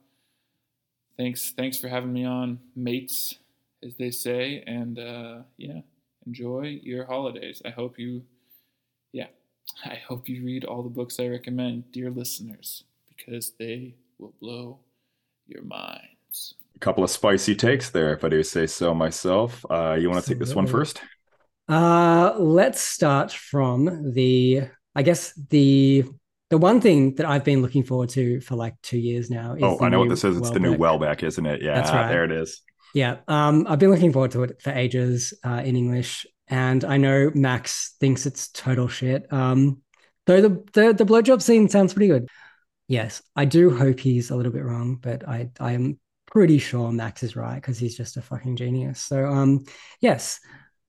Speaker 10: Thanks, thanks for having me on, mates, as they say, and uh, yeah, enjoy your holidays. I hope you, yeah, I hope you read all the books I recommend, dear listeners, because they will blow your minds.
Speaker 2: A couple of spicy takes there, if I do say so myself. Uh, you want to take this one first?
Speaker 1: Uh, let's start from the, I guess the the one thing that I've been looking forward to for like two years now.
Speaker 2: oh, I know what this is. It's the new Houellebecq, isn't it? Yeah, That's right. there it is.
Speaker 1: Yeah, um, I've been looking forward to it for ages uh, in English, and I know Max thinks it's total shit. Um, though the the, the blowjob scene sounds pretty good. Yes, I do hope he's a little bit wrong, but I I am pretty sure Max is right because he's just a fucking genius. So um, yes,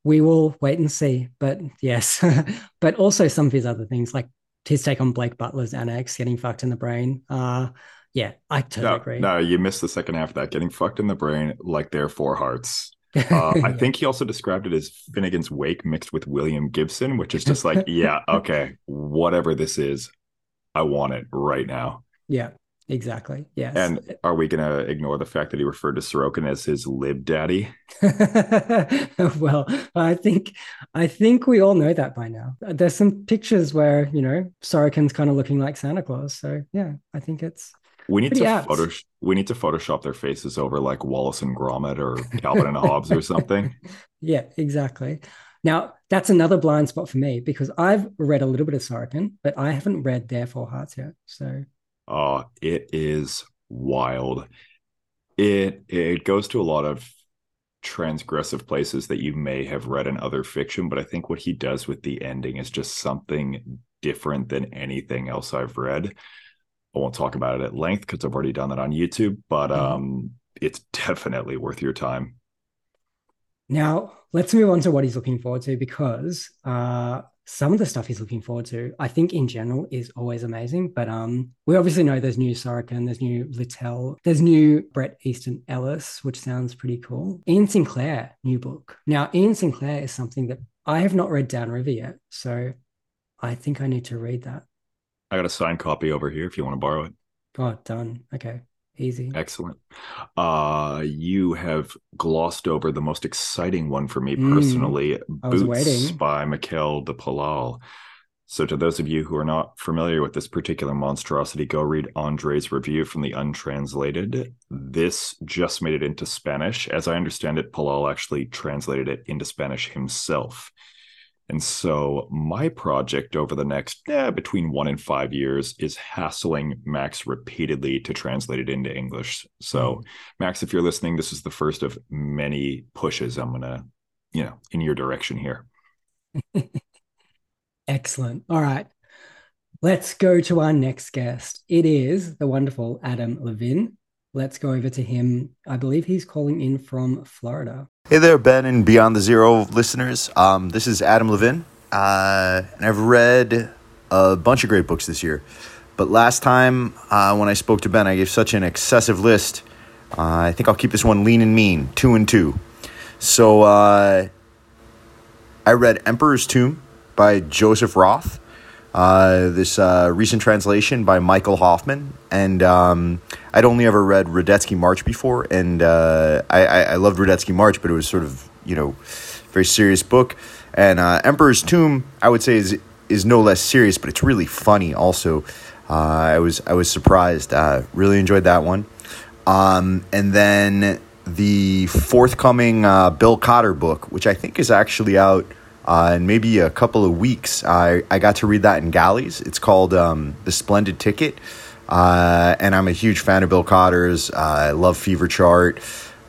Speaker 1: we will wait and see. But yes, but also some of his other things like his take on Blake Butler's annex, getting fucked in the brain. Uh, yeah, I totally
Speaker 2: no,
Speaker 1: agree.
Speaker 2: No, you missed the second half of that. Getting fucked in the brain like Their Four Hearts. Uh, I think he also described it as Finnegans Wake mixed with William Gibson, which is just like, yeah, okay, whatever this is, I want it right now.
Speaker 1: Yeah, exactly. Yes.
Speaker 2: And are we going to ignore the fact that he referred to Sorokin as his lib daddy?
Speaker 1: well, I think I think we all know that by now. There's some pictures where you know Sorokin's kind of looking like Santa Claus. So yeah, I think it's.
Speaker 2: We need to photo. We need to Photoshop their faces over like Wallace and Gromit or Calvin and Hobbes or something.
Speaker 1: Yeah, exactly. Now that's another blind spot for me because I've read a little bit of Sorokin, but I haven't read Their Four Hearts yet. So
Speaker 2: Oh, it is wild. It it goes to a lot of transgressive places that you may have read in other fiction, but I think what he does with the ending is just something different than anything else I've read. I won't talk about it at length because I've already done that on YouTube, but mm-hmm. um, it's definitely worth your time.
Speaker 1: Now, let's move on to what he's looking forward to because uh, some of the stuff he's looking forward to, I think in general is always amazing. But um, we obviously know there's new Sorokin, there's new Littell, there's new Bret Easton Ellis, which sounds pretty cool. Iain Sinclair, new book. Now, Iain Sinclair is something that I have not read Downriver yet. So I think I need to read that.
Speaker 2: I got a signed copy over here if you want to borrow it.
Speaker 1: Oh, done. Okay. Easy.
Speaker 2: Excellent. Uh, you have glossed over the most exciting one for me mm, personally, mm, Boots by Mikhail de Palol. So, to those of you who are not familiar with this particular monstrosity, go read Andre's review from the Untranslated. This just made it into Spanish. As I understand it, Palol actually translated it into Spanish himself. And so my project over the next eh, between one and five years is hassling Max repeatedly to translate it into English. So mm. Max, if you're listening, this is the first of many pushes I'm gonna, you know, in your direction here.
Speaker 1: Excellent. All right. Let's go to our next guest. It is the wonderful Adam Levin. Let's go over to him. I believe he's calling in from Florida.
Speaker 11: Hey there, Ben and Beyond the Zero listeners. Um, this is Adam Levin, uh, and I've read a bunch of great books this year. But last time uh, when I spoke to Ben, I gave such an excessive list. Uh, I think I'll keep this one lean and mean, two and two. So uh, I read Emperor's Tomb by Joseph Roth. Uh, this uh, recent translation by Michael Hofmann, and um, I'd only ever read Radetzky March before, and uh, I, I, I loved Radetzky March, but it was sort of you know very serious book. And uh, Emperor's Tomb, I would say, is is no less serious, but it's really funny. Also, uh, I was I was surprised. Uh, really enjoyed that one. Um, and then the forthcoming Bill Cotter book, which I think is actually out uh, in maybe a couple of weeks. I, I got to read that in Galleys. It's called um, The Splendid Ticket. Uh, and I'm a huge fan of Bill Cotter's. Uh, I love Fever Chart.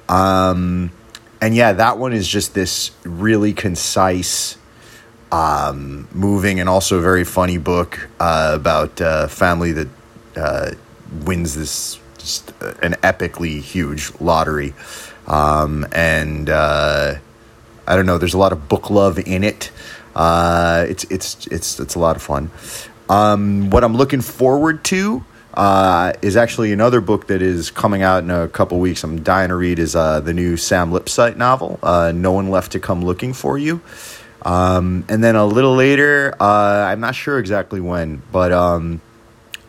Speaker 11: Um, and yeah, that one is just this really concise, um, moving, and also very funny book uh, about a family that uh, wins this just an epically huge lottery. Um, and uh, I don't know, there's a lot of book love in it. Uh, it's it's it's it's a lot of fun. Um, what I'm looking forward to uh, is actually another book that is coming out in a couple weeks. I'm dying to read is uh, the new Sam Lipsyte novel, uh, "No One Left to Come Looking for You." Um, and then a little later, uh, I'm not sure exactly when, but um,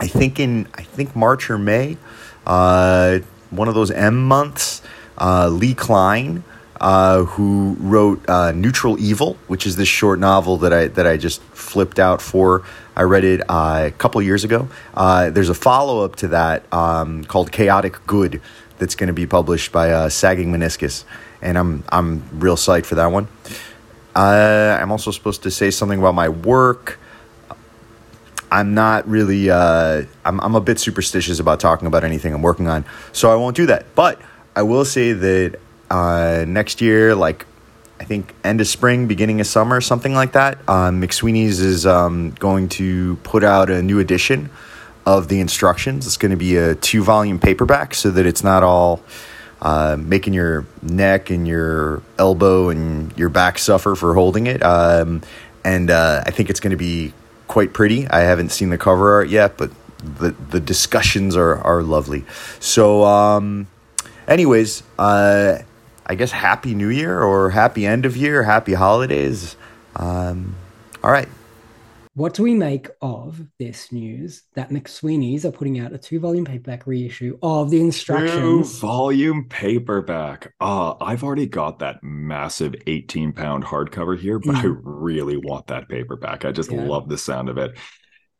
Speaker 11: I think in I think March or May, uh, one of those M months, uh, Lee Klein. Uh, who wrote uh, Neutral Evil, which is this short novel that I that I just flipped out for. I read it uh, a couple years ago. Uh, there's a follow up to that um, called Chaotic Good that's going to be published by uh, Sagging Meniscus, and I'm I'm real psyched for that one. Uh, I'm also supposed to say something about my work. I'm not really. I'm I'm a bit superstitious about talking about anything I'm working on, so I won't do that. But I will say that uh, next year, like I think end of spring, beginning of summer, something like that. Um, McSweeney's is um, going to put out a new edition of the instructions. It's going to be a two volume paperback so that it's not all uh, making your neck and your elbow and your back suffer for holding it. Um, and uh, I think it's going to be quite pretty. I haven't seen the cover art yet, but the the discussions are are lovely. So, um, anyways, uh, I guess happy new year or happy end of year, happy holidays. Um, all right.
Speaker 1: What do we make of this news that McSweeney's are putting out a two volume paperback reissue of the instructions?
Speaker 2: Two volume paperback. Uh, I've already got that massive 18 pound hardcover here, but mm. I really want that paperback. I just yeah. love the sound of it.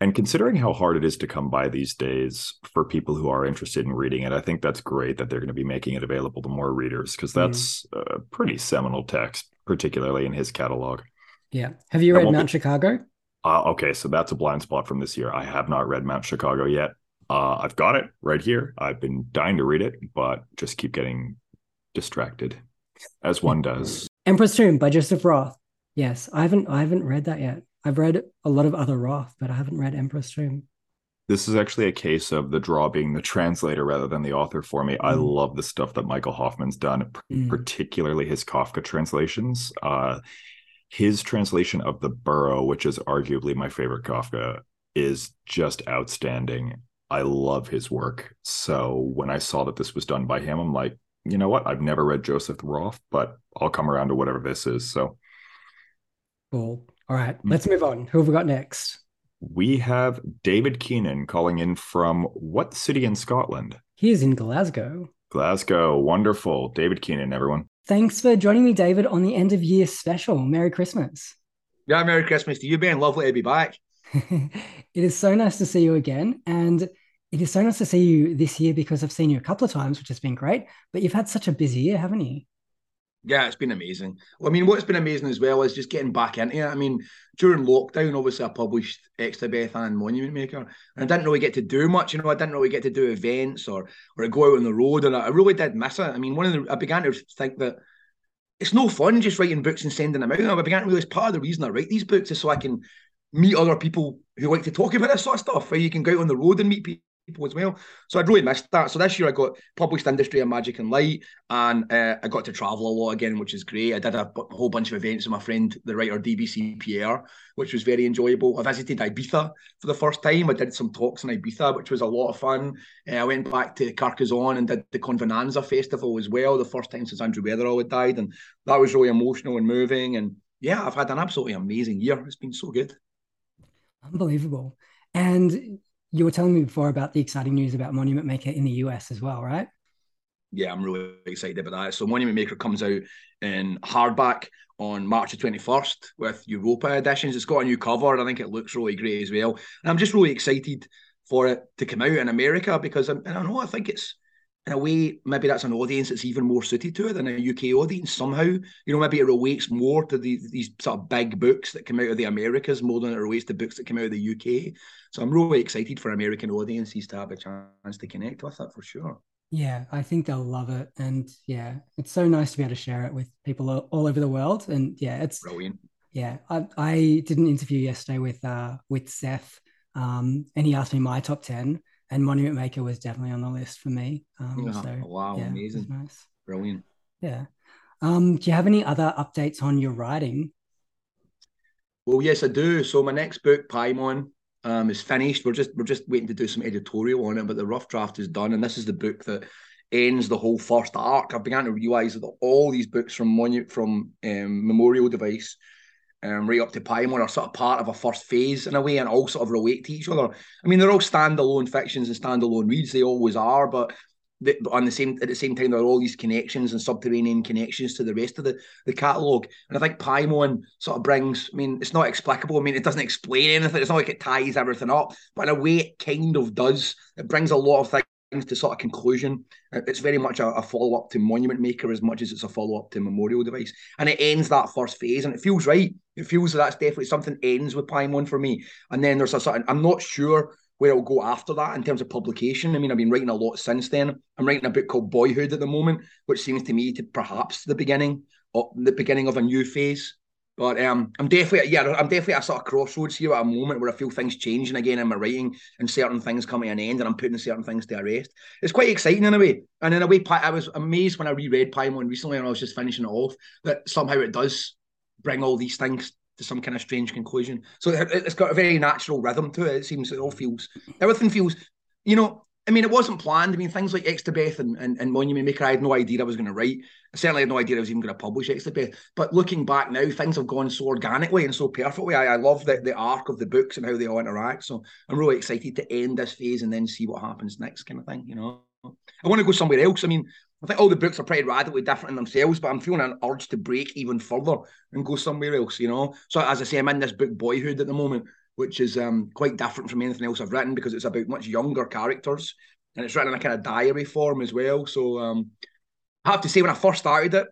Speaker 2: And considering how hard it is to come by these days for people who are interested in reading it, I think that's great that they're going to be making it available to more readers because that's mm. a pretty seminal text, particularly in his catalog.
Speaker 1: Yeah. Have you read Mount be... Chicago?
Speaker 2: Uh, okay, so that's a blind spot from this year. I have not read Mount Chicago yet. Uh, I've got it right here. I've been dying to read it, but just keep getting distracted, as one does.
Speaker 1: Empress Tomb by Joseph Roth. Yes, I haven't I haven't read that yet. I've read a lot of other Roth, but I haven't read Emperor's Tomb.
Speaker 2: This is actually a case of the draw being the translator rather than the author for me. Mm. I love the stuff that Michael Hofmann's done, mm. particularly his Kafka translations. Uh, his translation of The Burrow, which is arguably my favorite Kafka, is just outstanding. I love his work. So when I saw that this was done by him, I'm like, you know what? I've never read Joseph Roth, but I'll come around to whatever this is. So
Speaker 1: cool. All right, mm. let's move on. Who have we got next?
Speaker 2: We have David Keenan calling in from what city in Scotland?
Speaker 1: He is in Glasgow.
Speaker 2: Glasgow, wonderful. David Keenan, everyone.
Speaker 1: Thanks for joining me, David, on the end of year special. Merry Christmas.
Speaker 12: Yeah, Merry Christmas to you, Ben. Lovely to be back.
Speaker 1: it is so nice to see you again. And it is so nice to see you this year because I've seen you a couple of times, which has been great. But you've had such a busy year, haven't you?
Speaker 12: Yeah, it's been amazing. Well, I mean, what's been amazing as well is just getting back into it. I mean, during lockdown, obviously, I published Xstabeth and Monument Maker, and I didn't really get to do much. You know, I didn't really get to do events or or go out on the road, and I, really did miss it. I mean, one of the I began to think that it's no fun just writing books and sending them out. I began to realize part of the reason I write these books is so I can meet other people who like to talk about this sort of stuff. Where you can go out on the road and meet people people as well. So I'd really missed that. So this year I got published Industry of Magic and Light, and uh, I got to travel a lot again, which is great. I did a, a whole bunch of events with my friend, the writer DBC Pierre, which was very enjoyable. I visited Ibiza for the first time. I did some talks in Ibiza, which was a lot of fun. Uh, I went back to Carcassonne and did the Convenanza Festival as well, the first time since Andrew Weatherall had died, and that was really emotional and moving. And yeah, I've had an absolutely amazing year. It's been so good.
Speaker 1: Unbelievable. And you were telling me before about the exciting news about Monument Maker in the US as well, right?
Speaker 12: Yeah, I'm really excited about that. So Monument Maker comes out in hardback on March the 21st with Europa editions. It's got a new cover, and I think it looks really great as well. And I'm just really excited for it to come out in America because I'm, I don't know, I think it's in a way, maybe that's an audience that's even more suited to it than a UK audience somehow. You know, maybe it relates more to the, these sort of big books that come out of the Americas more than it relates to books that come out of the UK. So I'm really excited for American audiences to have a chance to connect with it for sure.
Speaker 1: Yeah, I think they'll love it. And yeah, it's so nice to be able to share it with people all, all over the world. And yeah, it's
Speaker 12: brilliant.
Speaker 1: Yeah, I, I did an interview yesterday with uh with Seth, um, and he asked me my top ten and Monument Maker was definitely on the list for me. Um,
Speaker 12: oh,
Speaker 1: so,
Speaker 12: wow,
Speaker 1: yeah,
Speaker 12: amazing,
Speaker 1: nice,
Speaker 12: brilliant.
Speaker 1: Yeah. Um, do you have any other updates on your writing?
Speaker 12: Well, yes, I do. So my next book, Paimon, um, is finished. We're just we're just waiting to do some editorial on it, but the rough draft is done, and this is the book that ends the whole first arc. I've begun to realise that all these books from Monu- from um, Memorial Device um, right up to Paimon are sort of part of a first phase in a way and all sort of relate to each other. I mean, they're all standalone fictions and standalone reads, they always are, but, they, but on the same at the same time, there are all these connections and subterranean connections to the rest of the, the catalogue. And I think Paimon sort of brings, I mean, it's not explicable. I mean, it doesn't explain anything. It's not like it ties everything up, but in a way, it kind of does. It brings a lot of things to sort of conclusion. It's very much a, a follow up to Monument Maker as much as it's a follow up to Memorial Device, and it ends that first phase, and it feels right. It feels that that's definitely something ends with Paimon for me, and then there's a certain. I'm not sure where I'll go after that in terms of publication. I mean, I've been writing a lot since then. I'm writing a book called Boyhood at the moment, which seems to me to perhaps the beginning the beginning of a new phase. But um, I'm definitely yeah, I'm definitely at a sort of crossroads here at a moment where I feel things changing again in my writing and certain things coming to an end, and I'm putting certain things to a rest. It's quite exciting in a way, and in a way, I was amazed when I reread Paimon recently, and I was just finishing it off that somehow it does bring all these things to some kind of strange conclusion. So it's got a very natural rhythm to it. It seems it all feels everything feels, you know, I mean, it wasn't planned. I mean, things like Xstabeth and, and, and Monument Maker, I had no idea I was going to write. I certainly had no idea I was even going to publish Xstabeth. But looking back now, things have gone so organically and so perfectly. I, I love the, the arc of the books and how they all interact. So I'm really excited to end this phase and then see what happens next, kind of thing. You know, I want to go somewhere else. I mean, I think all the books are pretty radically different in themselves, but I'm feeling an urge to break even further and go somewhere else. You know, so as I say, I'm in this book Boyhood at the moment which is um, quite different from anything else I've written because it's about much younger characters and it's written in a kind of diary form as well. So um, I have to say, when I first started it,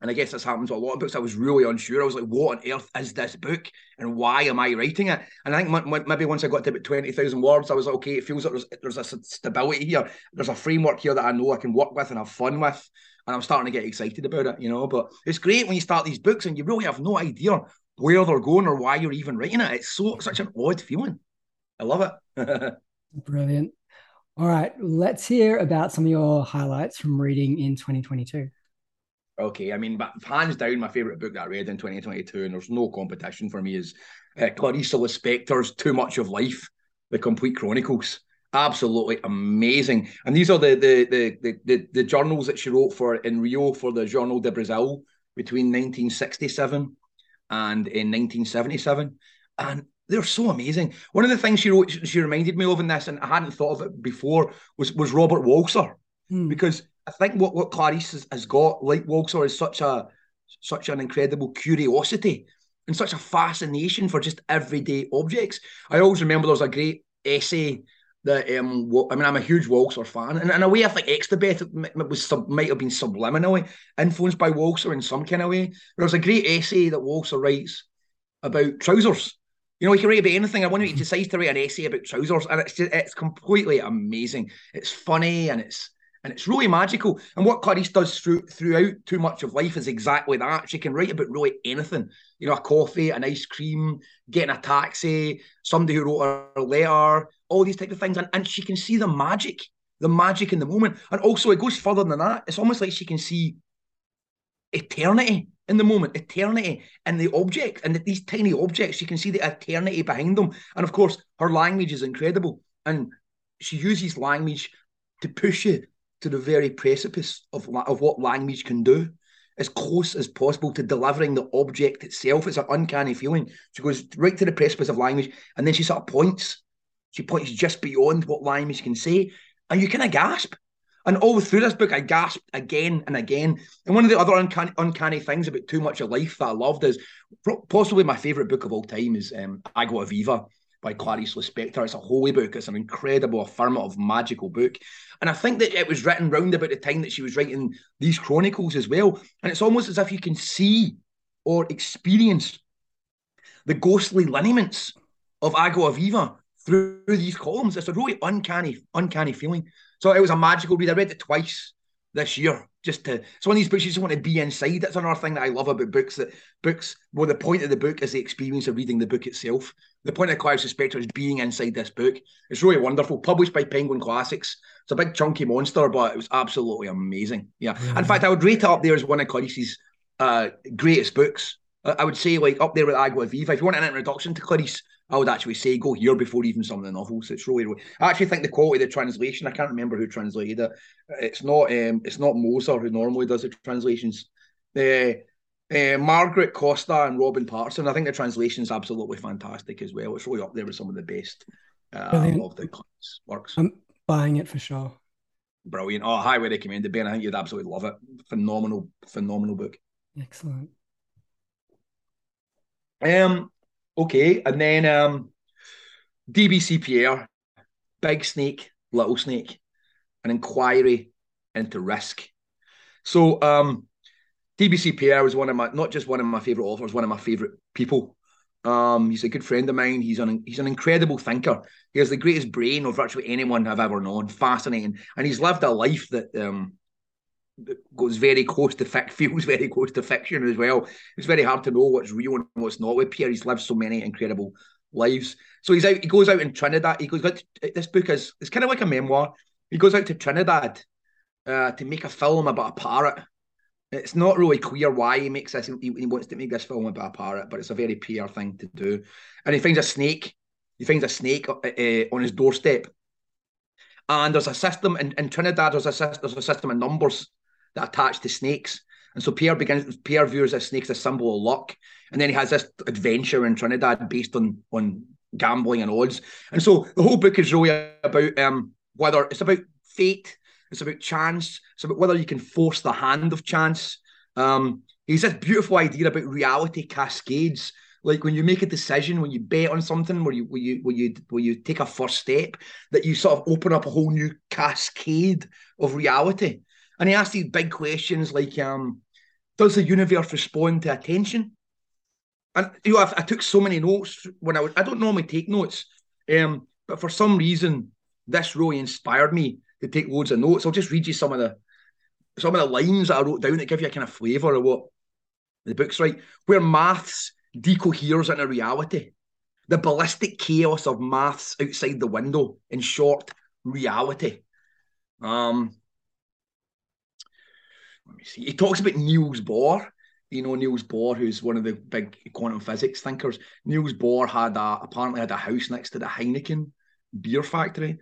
Speaker 12: and I guess this happens with a lot of books, I was really unsure. I was like, what on earth is this book and why am I writing it? And I think maybe once I got to about 20,000 words, I was like, okay, it feels like there's, there's a stability here. There's a framework here that I know I can work with and have fun with. And I'm starting to get excited about it, you know. But it's great when you start these books and you really have no idea where they're going or why you're even writing it. It's so such an odd feeling. I love it.
Speaker 1: Brilliant. All right, let's hear about some of your highlights from reading in 2022.
Speaker 12: Okay, I mean, but hands down, my favorite book that I read in 2022, and there's no competition for me, is uh, Clarice Lispector's Too Much of Life, The Complete Chronicles. Absolutely amazing. And these are the the, the the the the journals that she wrote for in Rio for the Journal de Brazil between 1967 and in 1977. And they're so amazing. One of the things she wrote, she reminded me of in this, and I hadn't thought of it before, was was Robert Walser, hmm. because I think what what Clarice has, has got, like Walser, is such a such an incredible curiosity and such a fascination for just everyday objects. I always remember there was a great essay that um, I mean, I'm a huge Walser fan, and in a way, I think Xstabeth was sub, might have been subliminally influenced by Walser in some kind of way. There's a great essay that Walser writes about trousers you know, he can write about anything. I wonder if he decides to write an essay about trousers, and it's just it's completely amazing. It's funny and it's and it's really magical. And what Clarice does through, throughout too much of life is exactly that. She can write about really anything. You know, a coffee, an ice cream, getting a taxi, somebody who wrote her a letter, all these type of things, and, and she can see the magic, the magic in the moment. And also, it goes further than that. It's almost like she can see eternity in the moment, eternity in the object and these tiny objects. You can see the eternity behind them. And of course, her language is incredible. And she uses language to push you to the very precipice of, of what language can do. as close as possible to delivering the object itself. It's an uncanny feeling. She goes right to the precipice of language, and then she sort of points. She points just beyond what language can say, and you kind of gasp. And all through this book, I gasped again and again. And one of the other uncanny, uncanny things about Too Much of Life that I loved is possibly my favourite book of all time is um, Agua Viva by Clarice Lispector. It's a holy book. It's an incredible, affirmative, magical book. And I think that it was written round about the time that she was writing these chronicles as well. And it's almost as if you can see or experience the ghostly lineaments of Agua Viva through these columns. It's a really uncanny, uncanny feeling. So it was a magical read. I read it twice this year. Just to it's one of these books you just want to be inside. That's another thing that I love about books. That books, well, the point of the book is the experience of reading the book itself. The point of Clarice Lispector is being inside this book. It's really wonderful. Published by Penguin Classics. It's a big chunky monster, but it was absolutely amazing. Yeah. Mm-hmm. In fact, I would rate it up there as one of Clarice's uh, greatest books. I would say like up there with Agua Viva. If you want an introduction to Clarice, I would actually say go here before even some of the novels. It's really, really I actually think the quality of the translation. I can't remember who translated it. It's not. Um, it's not Moser who normally does the translations. Uh, uh, Margaret Costa and Robin Patterson. I think the translation is absolutely fantastic as well. It's really up there with some of the best uh, of the works.
Speaker 1: I'm buying it for sure.
Speaker 12: Brilliant. Oh, highly recommended, Ben. I think you'd absolutely love it. Phenomenal, phenomenal book.
Speaker 1: Excellent.
Speaker 12: Um, Okay, and then um, DBC Pierre, Big Snake, Little Snake, an inquiry into risk. So um, DBC Pierre was one of my not just one of my favorite authors, one of my favorite people. Um, he's a good friend of mine. He's an he's an incredible thinker. He has the greatest brain of virtually anyone I've ever known. Fascinating, and he's lived a life that um, goes very close to fic, feels very close to fiction as well. It's very hard to know what's real and what's not with Pierre. He's lived so many incredible lives. So he's out. He goes out in Trinidad. He goes. This book is it's kind of like a memoir. He goes out to Trinidad uh, to make a film about a parrot. It's not really clear why he makes this. He, he wants to make this film about a parrot, but it's a very Pierre thing to do. And he finds a snake. He finds a snake uh, uh, on his doorstep. And there's a system in, in Trinidad. There's a there's a system of numbers that attach to snakes. And so Pierre begins Pierre views a snake as a symbol of luck. And then he has this adventure in Trinidad based on on gambling and odds. And so the whole book is really about um whether it's about fate, it's about chance, it's about whether you can force the hand of chance. Um, he's this beautiful idea about reality cascades. Like when you make a decision, when you bet on something, where you where you where you where you take a first step, that you sort of open up a whole new cascade of reality. And he asked these big questions like, um, does the universe respond to attention? And you know, I, I took so many notes when I was, I don't normally take notes, um, but for some reason, this really inspired me to take loads of notes. I'll just read you some of the some of the lines that I wrote down that give you a kind of flavour of what the book's right. Where maths decoheres into reality, the ballistic chaos of maths outside the window. In short, reality. Um, let me see. He talks about Niels Bohr. You know Niels Bohr, who's one of the big quantum physics thinkers. Niels Bohr had a, apparently had a house next to the Heineken beer factory,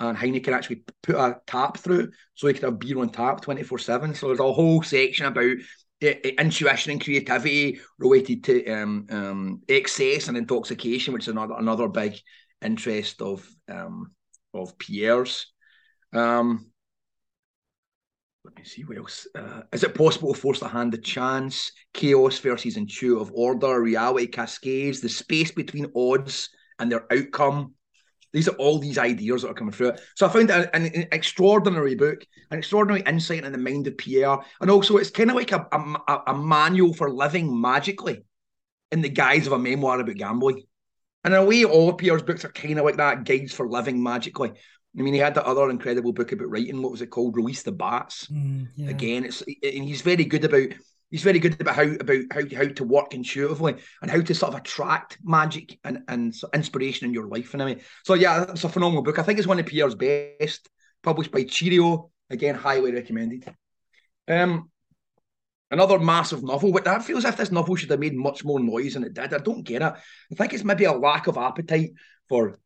Speaker 12: and Heineken actually put a tap through so he could have beer on tap twenty four seven. So there's a whole section about intuition and creativity related to um, um, excess and intoxication, which is another another big interest of um, of Pierre's. Um, let me see what else. Uh, is it possible to force the hand of chance? Chaos versus intuitive order, reality cascades, the space between odds and their outcome. These are all these ideas that are coming through. So I found an, an extraordinary book, an extraordinary insight in the mind of Pierre. And also, it's kind of like a, a, a manual for living magically in the guise of a memoir about gambling. And in a way, all of Pierre's books are kind of like that guides for living magically. I mean, he had that other incredible book about writing. What was it called? Release the Bats.
Speaker 1: Mm, yeah.
Speaker 12: Again, it's and he's very good about he's very good about how about how how to work intuitively and how to sort of attract magic and and inspiration in your life. And I mean, so yeah, it's a phenomenal book. I think it's one of Pierre's best, published by Cheerio. Again, highly recommended. Um, another massive novel, but that feels as if this novel should have made much more noise than it did. I don't get it. I think it's maybe a lack of appetite for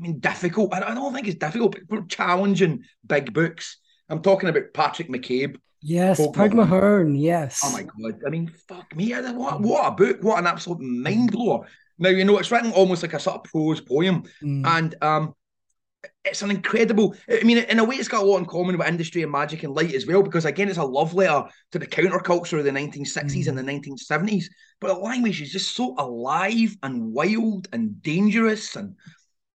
Speaker 12: I mean, difficult. I don't think it's difficult, but challenging big books. I'm talking about Patrick McCabe.
Speaker 1: Yes, Pogue Mahone. Yes.
Speaker 12: Oh my god! I mean, fuck me! What what a book! What an absolute mind blower! Now you know it's written almost like a sort of prose poem,
Speaker 1: Mm.
Speaker 12: and um, it's an incredible. I mean, in a way, it's got a lot in common with industry and magic and light as well, because again, it's a love letter to the counterculture of the 1960s and the 1970s. But the language is just so alive and wild and dangerous, and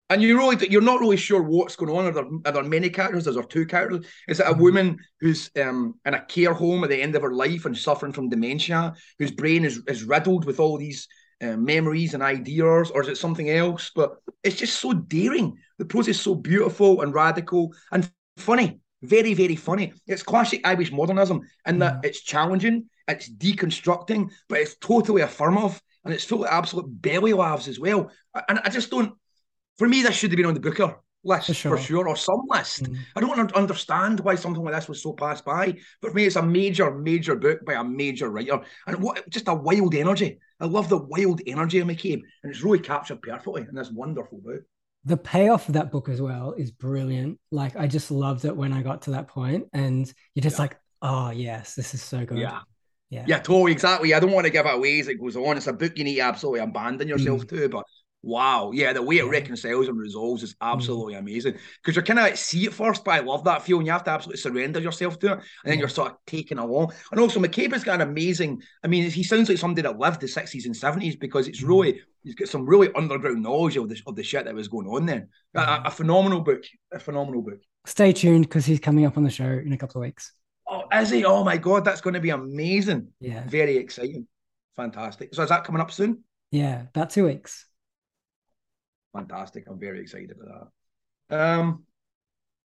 Speaker 12: and you're really you're not really sure what's going on. Are there, are there many characters? Is there two characters? Is it a woman who's um, in a care home at the end of her life and suffering from dementia, whose brain is is riddled with all these uh, memories and ideas, or is it something else? But it's just so daring. The prose is so beautiful and radical and funny, very, very funny. It's classic Irish modernism in that it's challenging, it's deconstructing, but it's totally affirmative and it's full of absolute belly laughs as well. And I just don't. For me, this should have been on the Booker list for sure, or some list. I don't understand why something like this was so passed by. But for me, it's a major, major book by a major writer, and what just a wild energy. I love the wild energy of McCabe, and it's really captured perfectly in this wonderful book.
Speaker 1: the payoff of that book as well is brilliant. Like I just loved it when I got to that point, and you're just like, oh yes, this is so good.
Speaker 12: Yeah.
Speaker 1: Yeah.
Speaker 12: Yeah, totally, exactly. I don't want to give it away as it goes on. It's a book you need to absolutely abandon yourself
Speaker 1: Mm.
Speaker 12: to, but wow, yeah, the way it reconciles and resolves is
Speaker 1: Mm.
Speaker 12: absolutely amazing. Because you're kind of at sea at first, but I love that feeling. You have to absolutely surrender yourself to it, and then you're sort of taken along. And also, McCabe has got an amazing. I mean, he sounds like somebody that lived the sixties and seventies because
Speaker 1: Mm.
Speaker 12: it's really he's got some really underground knowledge of the of the shit that was going on then. A- A, a phenomenal book, a phenomenal book.
Speaker 1: Stay tuned because he's coming up on the show in a couple of weeks.
Speaker 12: Oh, is he? Oh my god, that's going to be amazing.
Speaker 1: Yeah.
Speaker 12: Very exciting. Fantastic. So is that coming up soon?
Speaker 1: Yeah, about two weeks.
Speaker 12: Fantastic. I'm very excited about that. Um,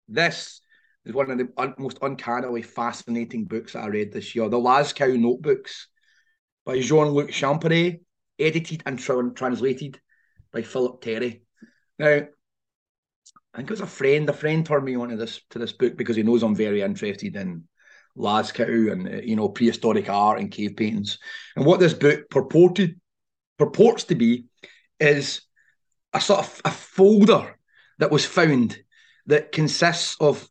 Speaker 12: this is one of the un- most uncannily fascinating books I read this year. The Lascaux Notebooks by Jean-Luc Champerret, edited and tra- translated by Philip Terry. Now, I think it was a friend. A friend turned me on to this to this book because he knows I'm very interested in Lascaux and uh, you know prehistoric art and cave paintings. And what this book purported purports to be is a sort of a folder that was found that consists of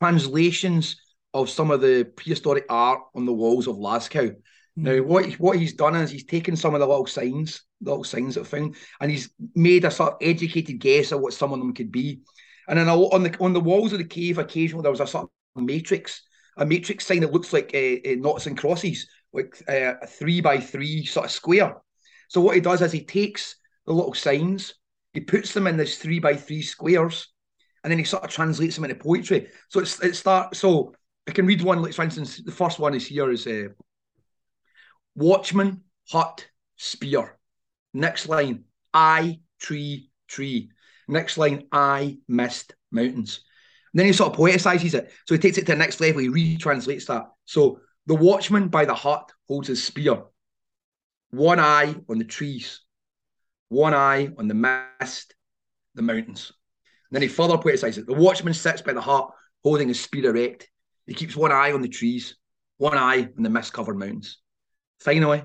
Speaker 12: translations of some of the prehistoric art on the walls of Lascaux. Now, what what he's done is he's taken some of the little signs, the little signs that are found, and he's made a sort of educated guess at what some of them could be. And then a- on the on the walls of the cave, occasionally there was a sort of matrix, a matrix sign that looks like uh, knots and crosses, like uh, a three by three sort of square. So what he does is he takes the little signs, he puts them in this three by three squares, and then he sort of translates them into poetry. So it's it starts. So I can read one. Like for instance, the first one is here is uh, Watchman, hut, spear. Next line, I tree, tree. Next line, I mist, mountains. And then he sort of poeticizes it. So he takes it to the next level, he retranslates that. So the watchman by the hut holds his spear. One eye on the trees, one eye on the mist, the mountains. And then he further poeticizes it. The watchman sits by the hut holding his spear erect. He keeps one eye on the trees, one eye on the mist covered mountains. Finally,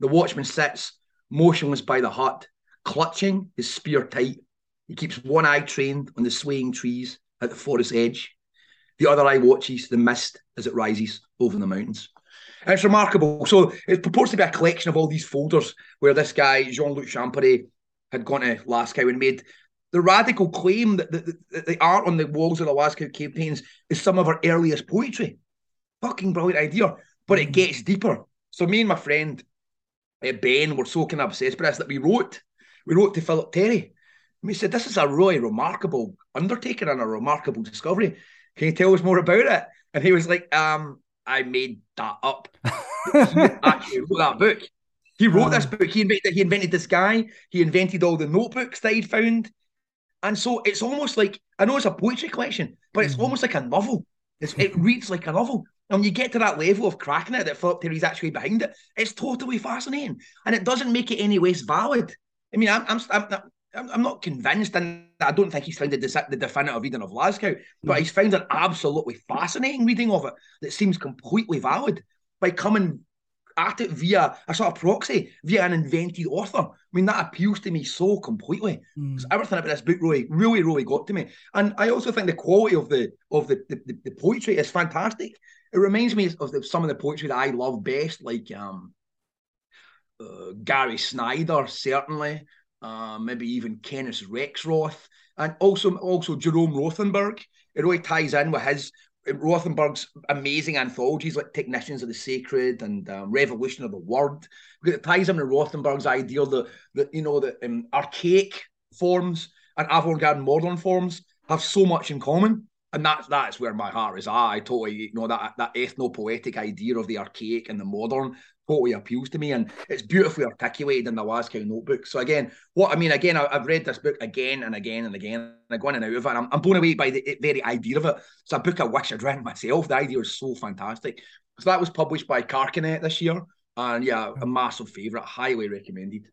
Speaker 12: the watchman sits motionless by the hut, clutching his spear tight. He keeps one eye trained on the swaying trees at the forest edge. The other eye watches the mist as it rises over the mountains. It's remarkable. So it purports to be a collection of all these folders where this guy, Jean Luc Champerret, had gone to Lascaux and made the radical claim that the, the, the art on the walls of the Lascaux cave paintings is some of our earliest poetry. Fucking brilliant idea. But it gets deeper. So me and my friend uh, Ben were so kind of obsessed with this that we wrote. We wrote to Philip Terry. And we said, This is a really remarkable undertaking and a remarkable discovery. Can you tell us more about it? And he was like, um, I made that up. he actually wrote that book. He wrote this ah. book. He invented, he invented this guy. He invented all the notebooks that he'd found. And so it's almost like I know it's a poetry collection, but it's mm-hmm. almost like a novel. It's, it reads like a novel. And when you get to that level of cracking it, that Philip Terry's actually behind it, it's totally fascinating, and it doesn't make it any less valid. I mean, I'm I'm I'm, I'm, I'm not convinced, and I don't think he's found the, the definitive reading of Lascaux, but he's found an absolutely fascinating reading of it that seems completely valid by coming at it via a sort of proxy, via an invented author. I mean, that appeals to me so completely. Mm. Everything about this book really, really, really got to me. And I also think the quality of the of the the, the poetry is fantastic. It reminds me of the, some of the poetry that I love best, like um, uh, Gary Snyder, certainly, uh, maybe even Kenneth Rexroth, and also also Jerome Rothenberg. It really ties in with his Rothenberg's amazing anthologies like Technicians of the Sacred and uh, Revolution of the Word. Because it ties in with Rothenberg's idea that, that you know, the um, archaic forms and avant-garde modern forms have so much in common. And that's that's where my heart is at. I totally, you know, that that ethno-poetic idea of the archaic and the modern totally appeals to me, and it's beautifully articulated in the Lascaux notebook. So again, what I mean, again, I, have read this book again and again and again, and I go in and out of it. And I'm, I'm blown away by the very idea of it. It's a book I wish I'd read myself. The idea is so fantastic. So that was published by Carcanet this year, and yeah, a massive favourite, highly recommended.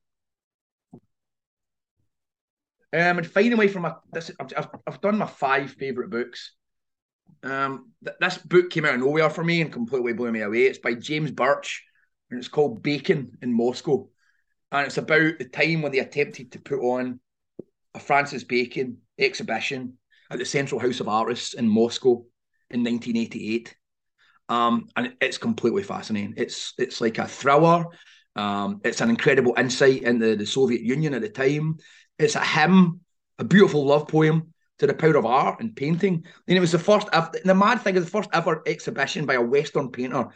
Speaker 12: Um, and finally, from my this, I've, I've done my five favourite books. Um, th- this book came out of nowhere for me and completely blew me away. It's by James Birch and it's called Bacon in Moscow. And it's about the time when they attempted to put on a Francis Bacon exhibition at the Central House of Artists in Moscow in 1988. Um, and it's completely fascinating. It's it's like a thriller. Um, it's an incredible insight into the Soviet Union at the time. It's a hymn, a beautiful love poem to the power of art and painting. And it was the first. The mad thing is the first ever exhibition by a Western painter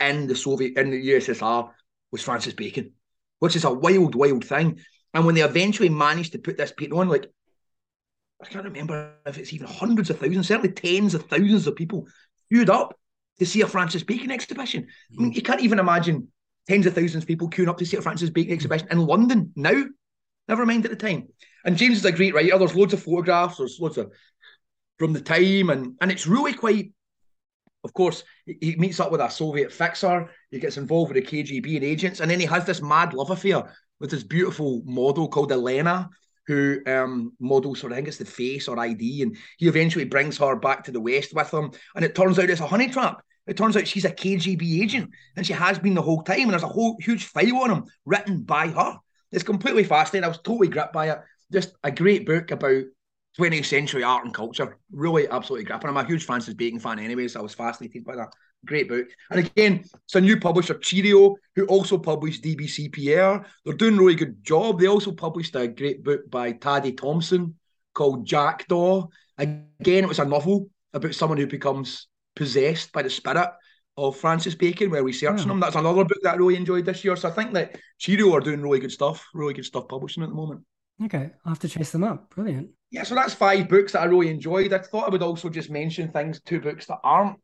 Speaker 12: in the Soviet in the USSR was Francis Bacon, which is a wild, wild thing. And when they eventually managed to put this painting on, like I can't remember if it's even hundreds of thousands, certainly tens of thousands of people queued up to see a Francis Bacon exhibition. Mm. I mean, you can't even imagine tens of thousands of people queuing up to see a Francis Bacon exhibition in London now. Never mind at the time. And James is a great writer. There's loads of photographs. There's loads of from the time, and and it's really quite of course, he meets up with a Soviet fixer. He gets involved with the KGB and agents, and then he has this mad love affair with this beautiful model called Elena, who um, models for I think it's the face or ID, and he eventually brings her back to the West with him. And it turns out it's a honey trap. It turns out she's a KGB agent, and she has been the whole time. And there's a whole huge file on him written by her. It's completely fascinating. I was totally gripped by it. Just a great book about 20th century art and culture. Really, absolutely gripping. I'm a huge Francis Bacon fan anyway, so I was fascinated by that. Great book. And again, it's a new publisher, Cheerio, who also published DBC Pierre. They're doing a really good job. They also published a great book by Tade Thompson called Jackdaw. Again, it was a novel about someone who becomes possessed by the spirit of Francis Bacon, where researching yeah. him. That's another book that I really enjoyed this year. So I think that Cheerio are doing really good stuff, really good stuff publishing at the moment.
Speaker 1: Okay, I'll have to chase them up. Brilliant.
Speaker 12: Yeah, so that's five books that I really enjoyed. I thought I would also just mention things, two books that aren't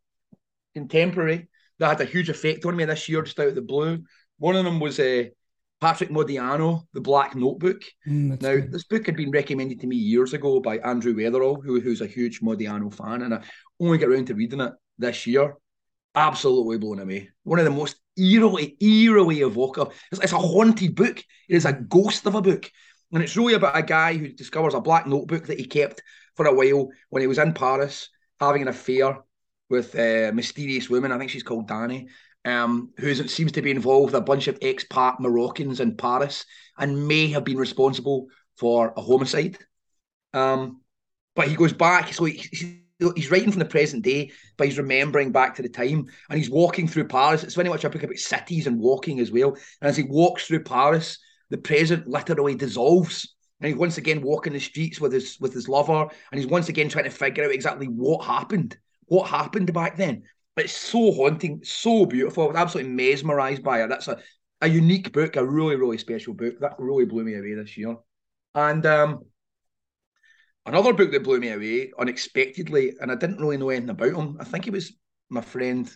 Speaker 12: contemporary that had a huge effect on me this year, just out of the blue. One of them was uh, Patrick Modiano, The Black Notebook. Mm, now, good. this book had been recommended to me years ago by Andrew Weatherall, who, who's a huge Modiano fan, and I only got around to reading it this year. Absolutely blown away. One of the most eerily, eerily evocative. It's, it's a haunted book. It is a ghost of a book. And it's really about a guy who discovers a black notebook that he kept for a while when he was in Paris having an affair with a mysterious woman. I think she's called Danny, um, who seems to be involved with a bunch of expat Moroccans in Paris and may have been responsible for a homicide. Um, but he goes back, so he, he's writing from the present day, but he's remembering back to the time, and he's walking through Paris. It's very much a book about cities and walking as well. And as he walks through Paris, the present literally dissolves. And he's once again walking the streets with his with his lover, and he's once again trying to figure out exactly what happened. What happened back then? But it's so haunting, so beautiful. I was absolutely mesmerized by it. That's a, a unique book, a really, really special book. That really blew me away this year. And um, another book that blew me away unexpectedly, and I didn't really know anything about him. I think it was my friend,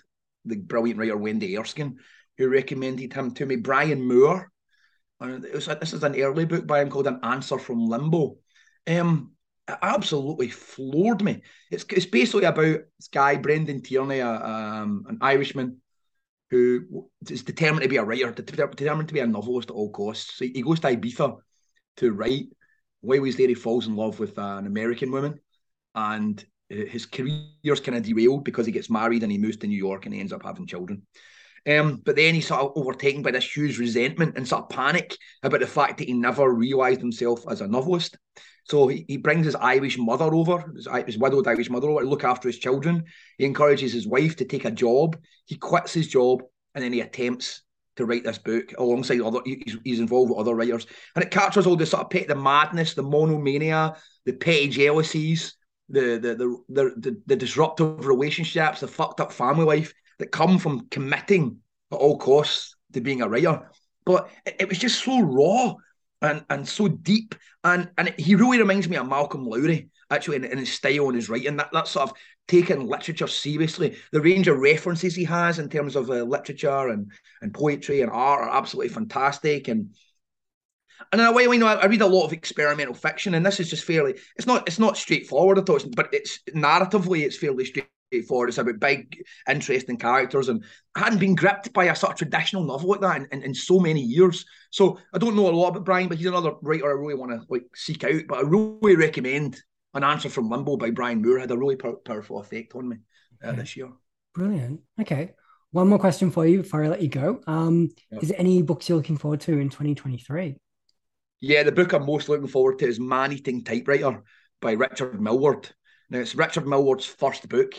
Speaker 12: the brilliant writer Wendy Erskine, who recommended him to me. Brian Moore and it was, this is an early book by him called An Answer from Limbo. Um, absolutely floored me. It's it's basically about this guy Brendan Tierney, a, um, an Irishman who is determined to be a writer, determined to be a novelist at all costs. So he goes to Ibiza to write. While he's there, he falls in love with an American woman, and his career's kind of derailed because he gets married and he moves to New York and he ends up having children. Um, but then he's sort of overtaken by this huge resentment and sort of panic about the fact that he never realised himself as a novelist. So he, he brings his Irish mother over, his, his widowed Irish mother over to look after his children. He encourages his wife to take a job. He quits his job and then he attempts to write this book alongside other. He's, he's involved with other writers, and it captures all the sort of pet, the madness, the monomania, the petty jealousies, the the the the, the, the disruptive relationships, the fucked up family life that come from committing at all costs to being a writer. But it, it was just so raw and and so deep. And and he really reminds me of Malcolm Lowry, actually, in, in his style and his writing. That that sort of taking literature seriously. The range of references he has in terms of uh, literature and and poetry and art are absolutely fantastic. And and in a way, you know, I, I, read a lot of experimental fiction, and this is just fairly. It's not. It's not straightforward at all, but it's narratively, it's fairly straightforward. It's about big, interesting characters, and I hadn't been gripped by a sort of traditional novel like that in, in, in so many years. So I don't know a lot about Brian, but he's another writer I really want to like seek out. But I really recommend an answer from Limbo by Brian Moore. Had a really powerful effect on me uh, okay. this year.
Speaker 1: Brilliant. Okay. One more question for you before I let you go. Um, yeah. Is there any books you're looking forward to in 2023?
Speaker 12: Yeah, the book I'm most looking forward to is Man Eating Typewriter by Richard Milward. Now, it's Richard Milward's first book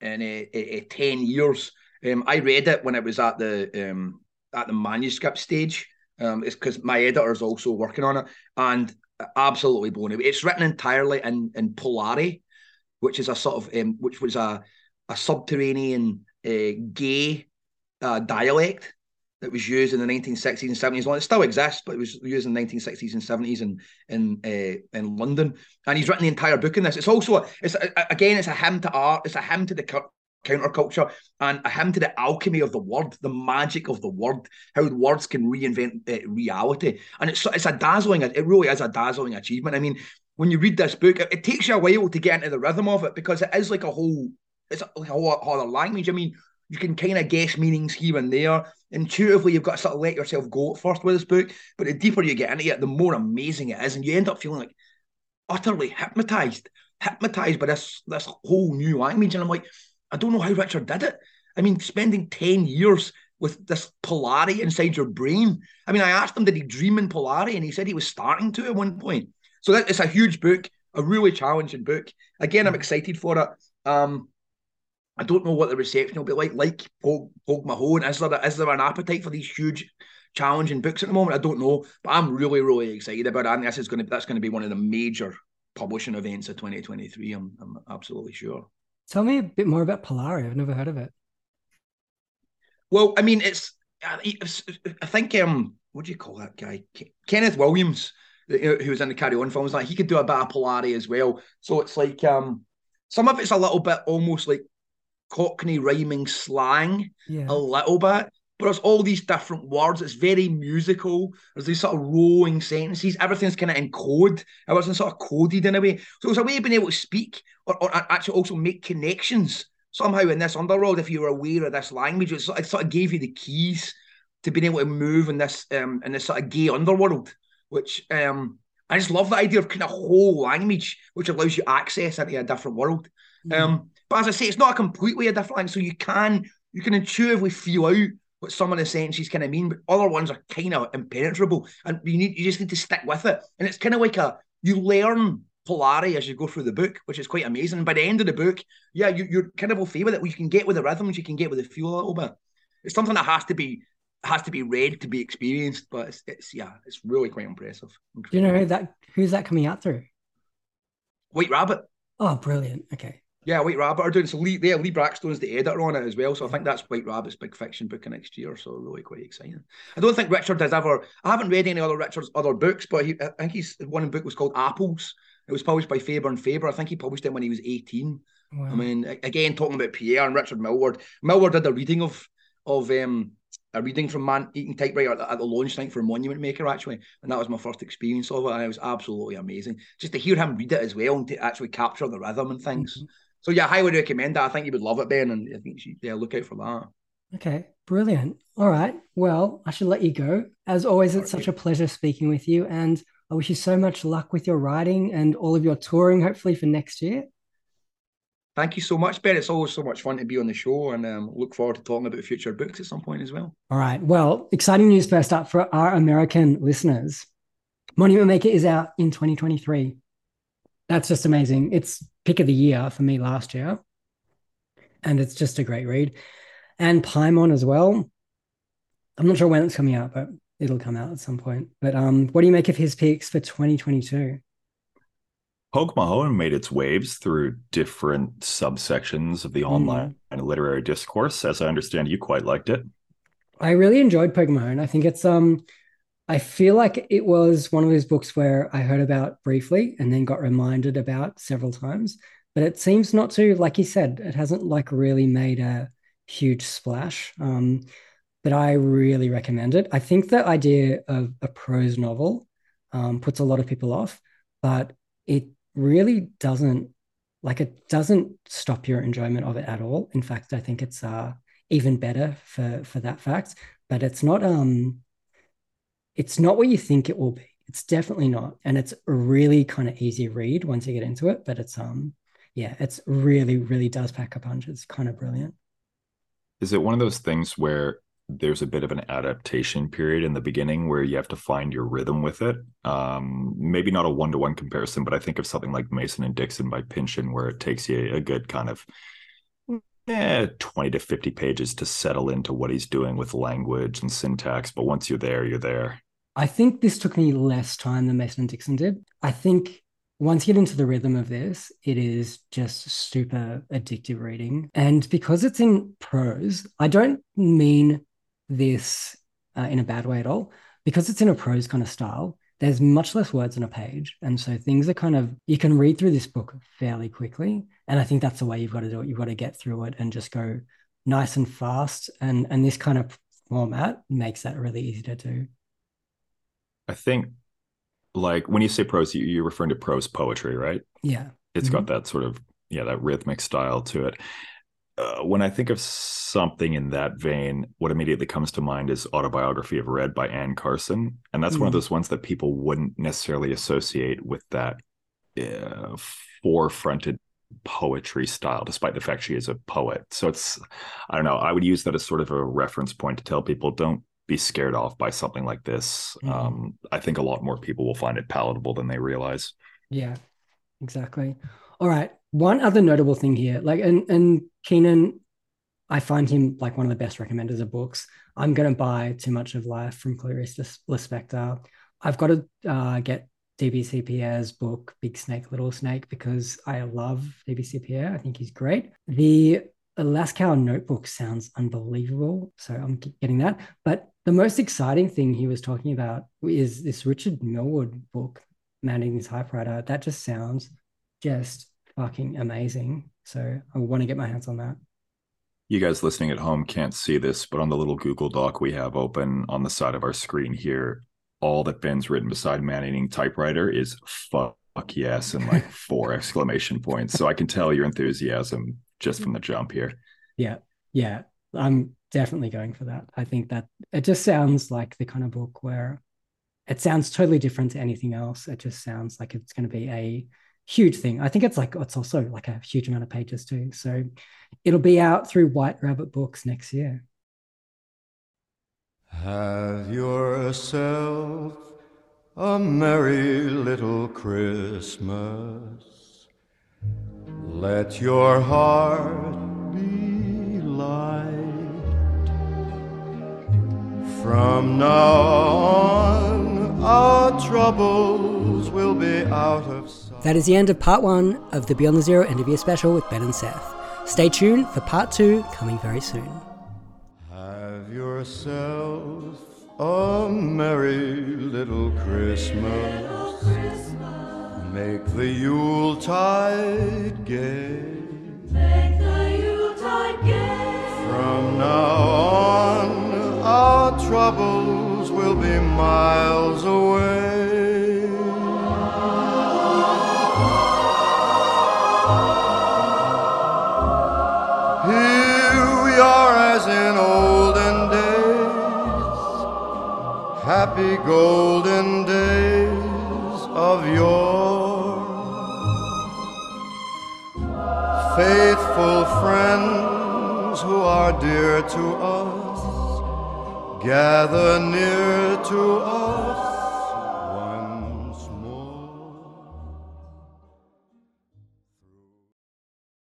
Speaker 12: in a, a, a 10 years. Um, I read it when it was at the um, at the manuscript stage. Um, it's because my editor is also working on it, and absolutely blown away. It's written entirely in in Polari, which is a sort of um, which was a a subterranean uh, gay uh, dialect that was used in the 1960s and 70s. Well, it still exists, but it was used in the 1960s and 70s in in uh, in London. And he's written the entire book in this. It's also a, it's a, again, it's a hymn to art. It's a hymn to the counterculture and a hymn to the alchemy of the word, the magic of the word, how words can reinvent uh, reality. And it's it's a dazzling. It really is a dazzling achievement. I mean, when you read this book, it, it takes you a while to get into the rhythm of it because it is like a whole. It's like a whole other language. I mean, you can kind of guess meanings here and there intuitively you've got to sort of let yourself go at first with this book. But the deeper you get into it, the more amazing it is, and you end up feeling like utterly hypnotized, hypnotized by this this whole new language. And I'm like, I don't know how Richard did it. I mean, spending ten years with this Polari inside your brain. I mean, I asked him, did he dream in Polari? And he said he was starting to at one point. So that it's a huge book, a really challenging book. Again, I'm excited for it. Um, I don't know what the reception will be like. Like Pogue, Pogue Mahone, is there is there an appetite for these huge, challenging books at the moment? I don't know, but I'm really really excited about it. And this is going to that's going to be one of the major publishing events of 2023. I'm I'm absolutely sure.
Speaker 1: Tell me a bit more about Polari. I've never heard of it.
Speaker 12: Well, I mean, it's I think um, what do you call that guy? Kenneth Williams, who was in the Carry On films, like he could do a bit of Polari as well. So it's like um, some of it's a little bit almost like Cockney rhyming slang yeah. a little bit. But there's all these different words. It's very musical. There's these sort of rolling sentences. Everything's kind of in code. Everything's sort of coded in a way. So it's a way of being able to speak or, or actually also make connections somehow in this underworld. If you were aware of this language, it sort, of, it sort of gave you the keys to being able to move in this um, in this sort of gay underworld, which um, I just love the idea of kind of whole language, which allows you access into a different world. Mm. Um, but as I say, it's not a completely a different language, so you can you can intuitively feel out what some of the sentences kind of mean, but other ones are kind of impenetrable, and you need you just need to stick with it. And it's kind of like a you learn Polari as you go through the book, which is quite amazing. By the end of the book, yeah, you, you're kind of okay with it. You can get with the rhythms, you can get with the feel a little bit. It's something that has to be has to be read to be experienced, but it's, it's yeah, it's really quite impressive.
Speaker 1: Do you know who that who's that coming out through?
Speaker 12: White Rabbit.
Speaker 1: Oh, brilliant. Okay.
Speaker 12: Yeah, White Rabbit are doing so. Lee, there, Lee Brackstone's the editor on it as well, so I think that's White Rabbit's big fiction book next year. So really quite exciting. I don't think Richard has ever. I haven't read any other Richard's other books, but he, I think his one book was called Apples. It was published by Faber and Faber. I think he published it when he was eighteen. Wow. I mean, again, talking about Pierre and Richard Milward. Milward did a reading of of um a reading from Man Eating Typewriter at, at the launch night for Monument Maker, actually. And that was my first experience of it. And it was absolutely amazing. Just to hear him read it as well and to actually capture the rhythm and things. Mm-hmm. So, yeah, I highly recommend that. I think you would love it, Ben. And I think you should yeah, look out for that.
Speaker 1: Okay, brilliant. All right. Well, I should let you go. As always, it's such a pleasure speaking with you. And I wish you so much luck with your writing and all of your touring, hopefully, for next year.
Speaker 12: thank you so much, Ben. It's always so much fun to be on the show, and um, look forward to talking about future books at some point as well.
Speaker 1: All right. Well, exciting news first up for our American listeners. Monument Maker is out in 2023. That's just amazing. It's pick of the year for me last year, and it's just a great read. And Paimon as well. I'm not sure when it's coming out, but it'll come out at some point. But um, what do you make of his picks for 2022?
Speaker 2: Pogue Mahone made its waves through different subsections of the
Speaker 1: Mm.
Speaker 2: online and literary discourse. As I understand, you quite liked it.
Speaker 1: I really enjoyed Pogue Mahone. I think it's um I feel like it was one of those books where I heard about briefly and then got reminded about several times. But it seems not to, like you said, it hasn't like really made a huge splash. Um, but I really recommend it. I think the idea of a prose novel um, puts a lot of people off, but it really doesn't like it doesn't stop your enjoyment of it at all. In fact, I think it's uh even better for for that fact. But it's not um it's not what you think it will be. It's definitely not. And it's a really kind of easy read once you get into it. But it's um yeah, it's really, really does pack a punch. It's kind of brilliant.
Speaker 2: Is it one of those things where there's a bit of an adaptation period in the beginning where you have to find your rhythm with it? Um, maybe not a one to one comparison, but I think of something like Mason and Dixon by Pynchon, where it takes you a good kind of eh, 20 to 50 pages to settle into what he's doing with language and syntax. But once you're there, you're there.
Speaker 1: I think this took me less time than Mason and Dixon did. I think once you get into the rhythm of this, it is just super addictive reading. And because it's in prose, I don't mean this uh, in a bad way at all. Because it's in a prose kind of style, there's much less words on a page. And so things are kind of, you can read through this book fairly quickly. And I think that's the way you've got to do it. You've got to get through it and just go nice and fast. And, and this kind of format makes that really easy to do.
Speaker 2: I think, like, when you say prose, you- you're referring to prose poetry, right?
Speaker 1: Yeah.
Speaker 2: It's got that sort of, yeah, that rhythmic style to it. Uh, when I think of something in that vein, what immediately comes to mind is Autobiography of Red by Anne Carson. And that's one of
Speaker 1: Mm.
Speaker 2: those ones that people wouldn't necessarily associate with that uh, four-fronted poetry style, despite the fact she is a poet. So it's, I don't know, I would use that as sort of a reference point to tell people don't be scared off by something like this.
Speaker 1: Mhm.
Speaker 2: Um, I think a lot more people will find it palatable than they realize.
Speaker 1: Yeah, exactly. All right. One other notable thing here, like, and and Keenan, I find him like one of the best recommenders of books. I'm gonna buy Too Much of Life from Clarice Lis- Lispector. I've got to uh, get DBC Pierre's book, Big Snake, Little Snake, because I love DBC Pierre. I think he's great. The Lascaux notebook sounds unbelievable. So I'm getting that. But the most exciting thing he was talking about is this Richard Milward book, Man Eating Typewriter. That just sounds just fucking amazing. So I want to get my hands on that.
Speaker 2: You guys listening at home can't see this, but on the little Google Doc we have open on the side of our screen here, all that Ben's written beside man eating typewriter is fuck yes and like four exclamation points. So I can tell your enthusiasm just from the jump here.
Speaker 1: Yeah. Yeah. I'm definitely going for that. I think that it just sounds like the kind of book where it sounds totally different to anything else. It just sounds like it's going to be a huge thing. I think it's like it's also like a huge amount of pages too. So it'll be out through White Rabbit Books next year.
Speaker 13: Have yourself a merry little Christmas. Let your heart be light. From now on, our troubles will be out of sight.
Speaker 1: That is the end of part one of the Beyond the Zero end of year special with Ben and Seth. Stay tuned for part two coming very soon.
Speaker 13: Have yourself a merry little Christmas. Make the Yuletide gay.
Speaker 14: Make the Yuletide gay.
Speaker 13: From now on, our troubles will be miles away. Here we are as in olden days, happy golden days of yore. faithful friends who are dear to us gather near to us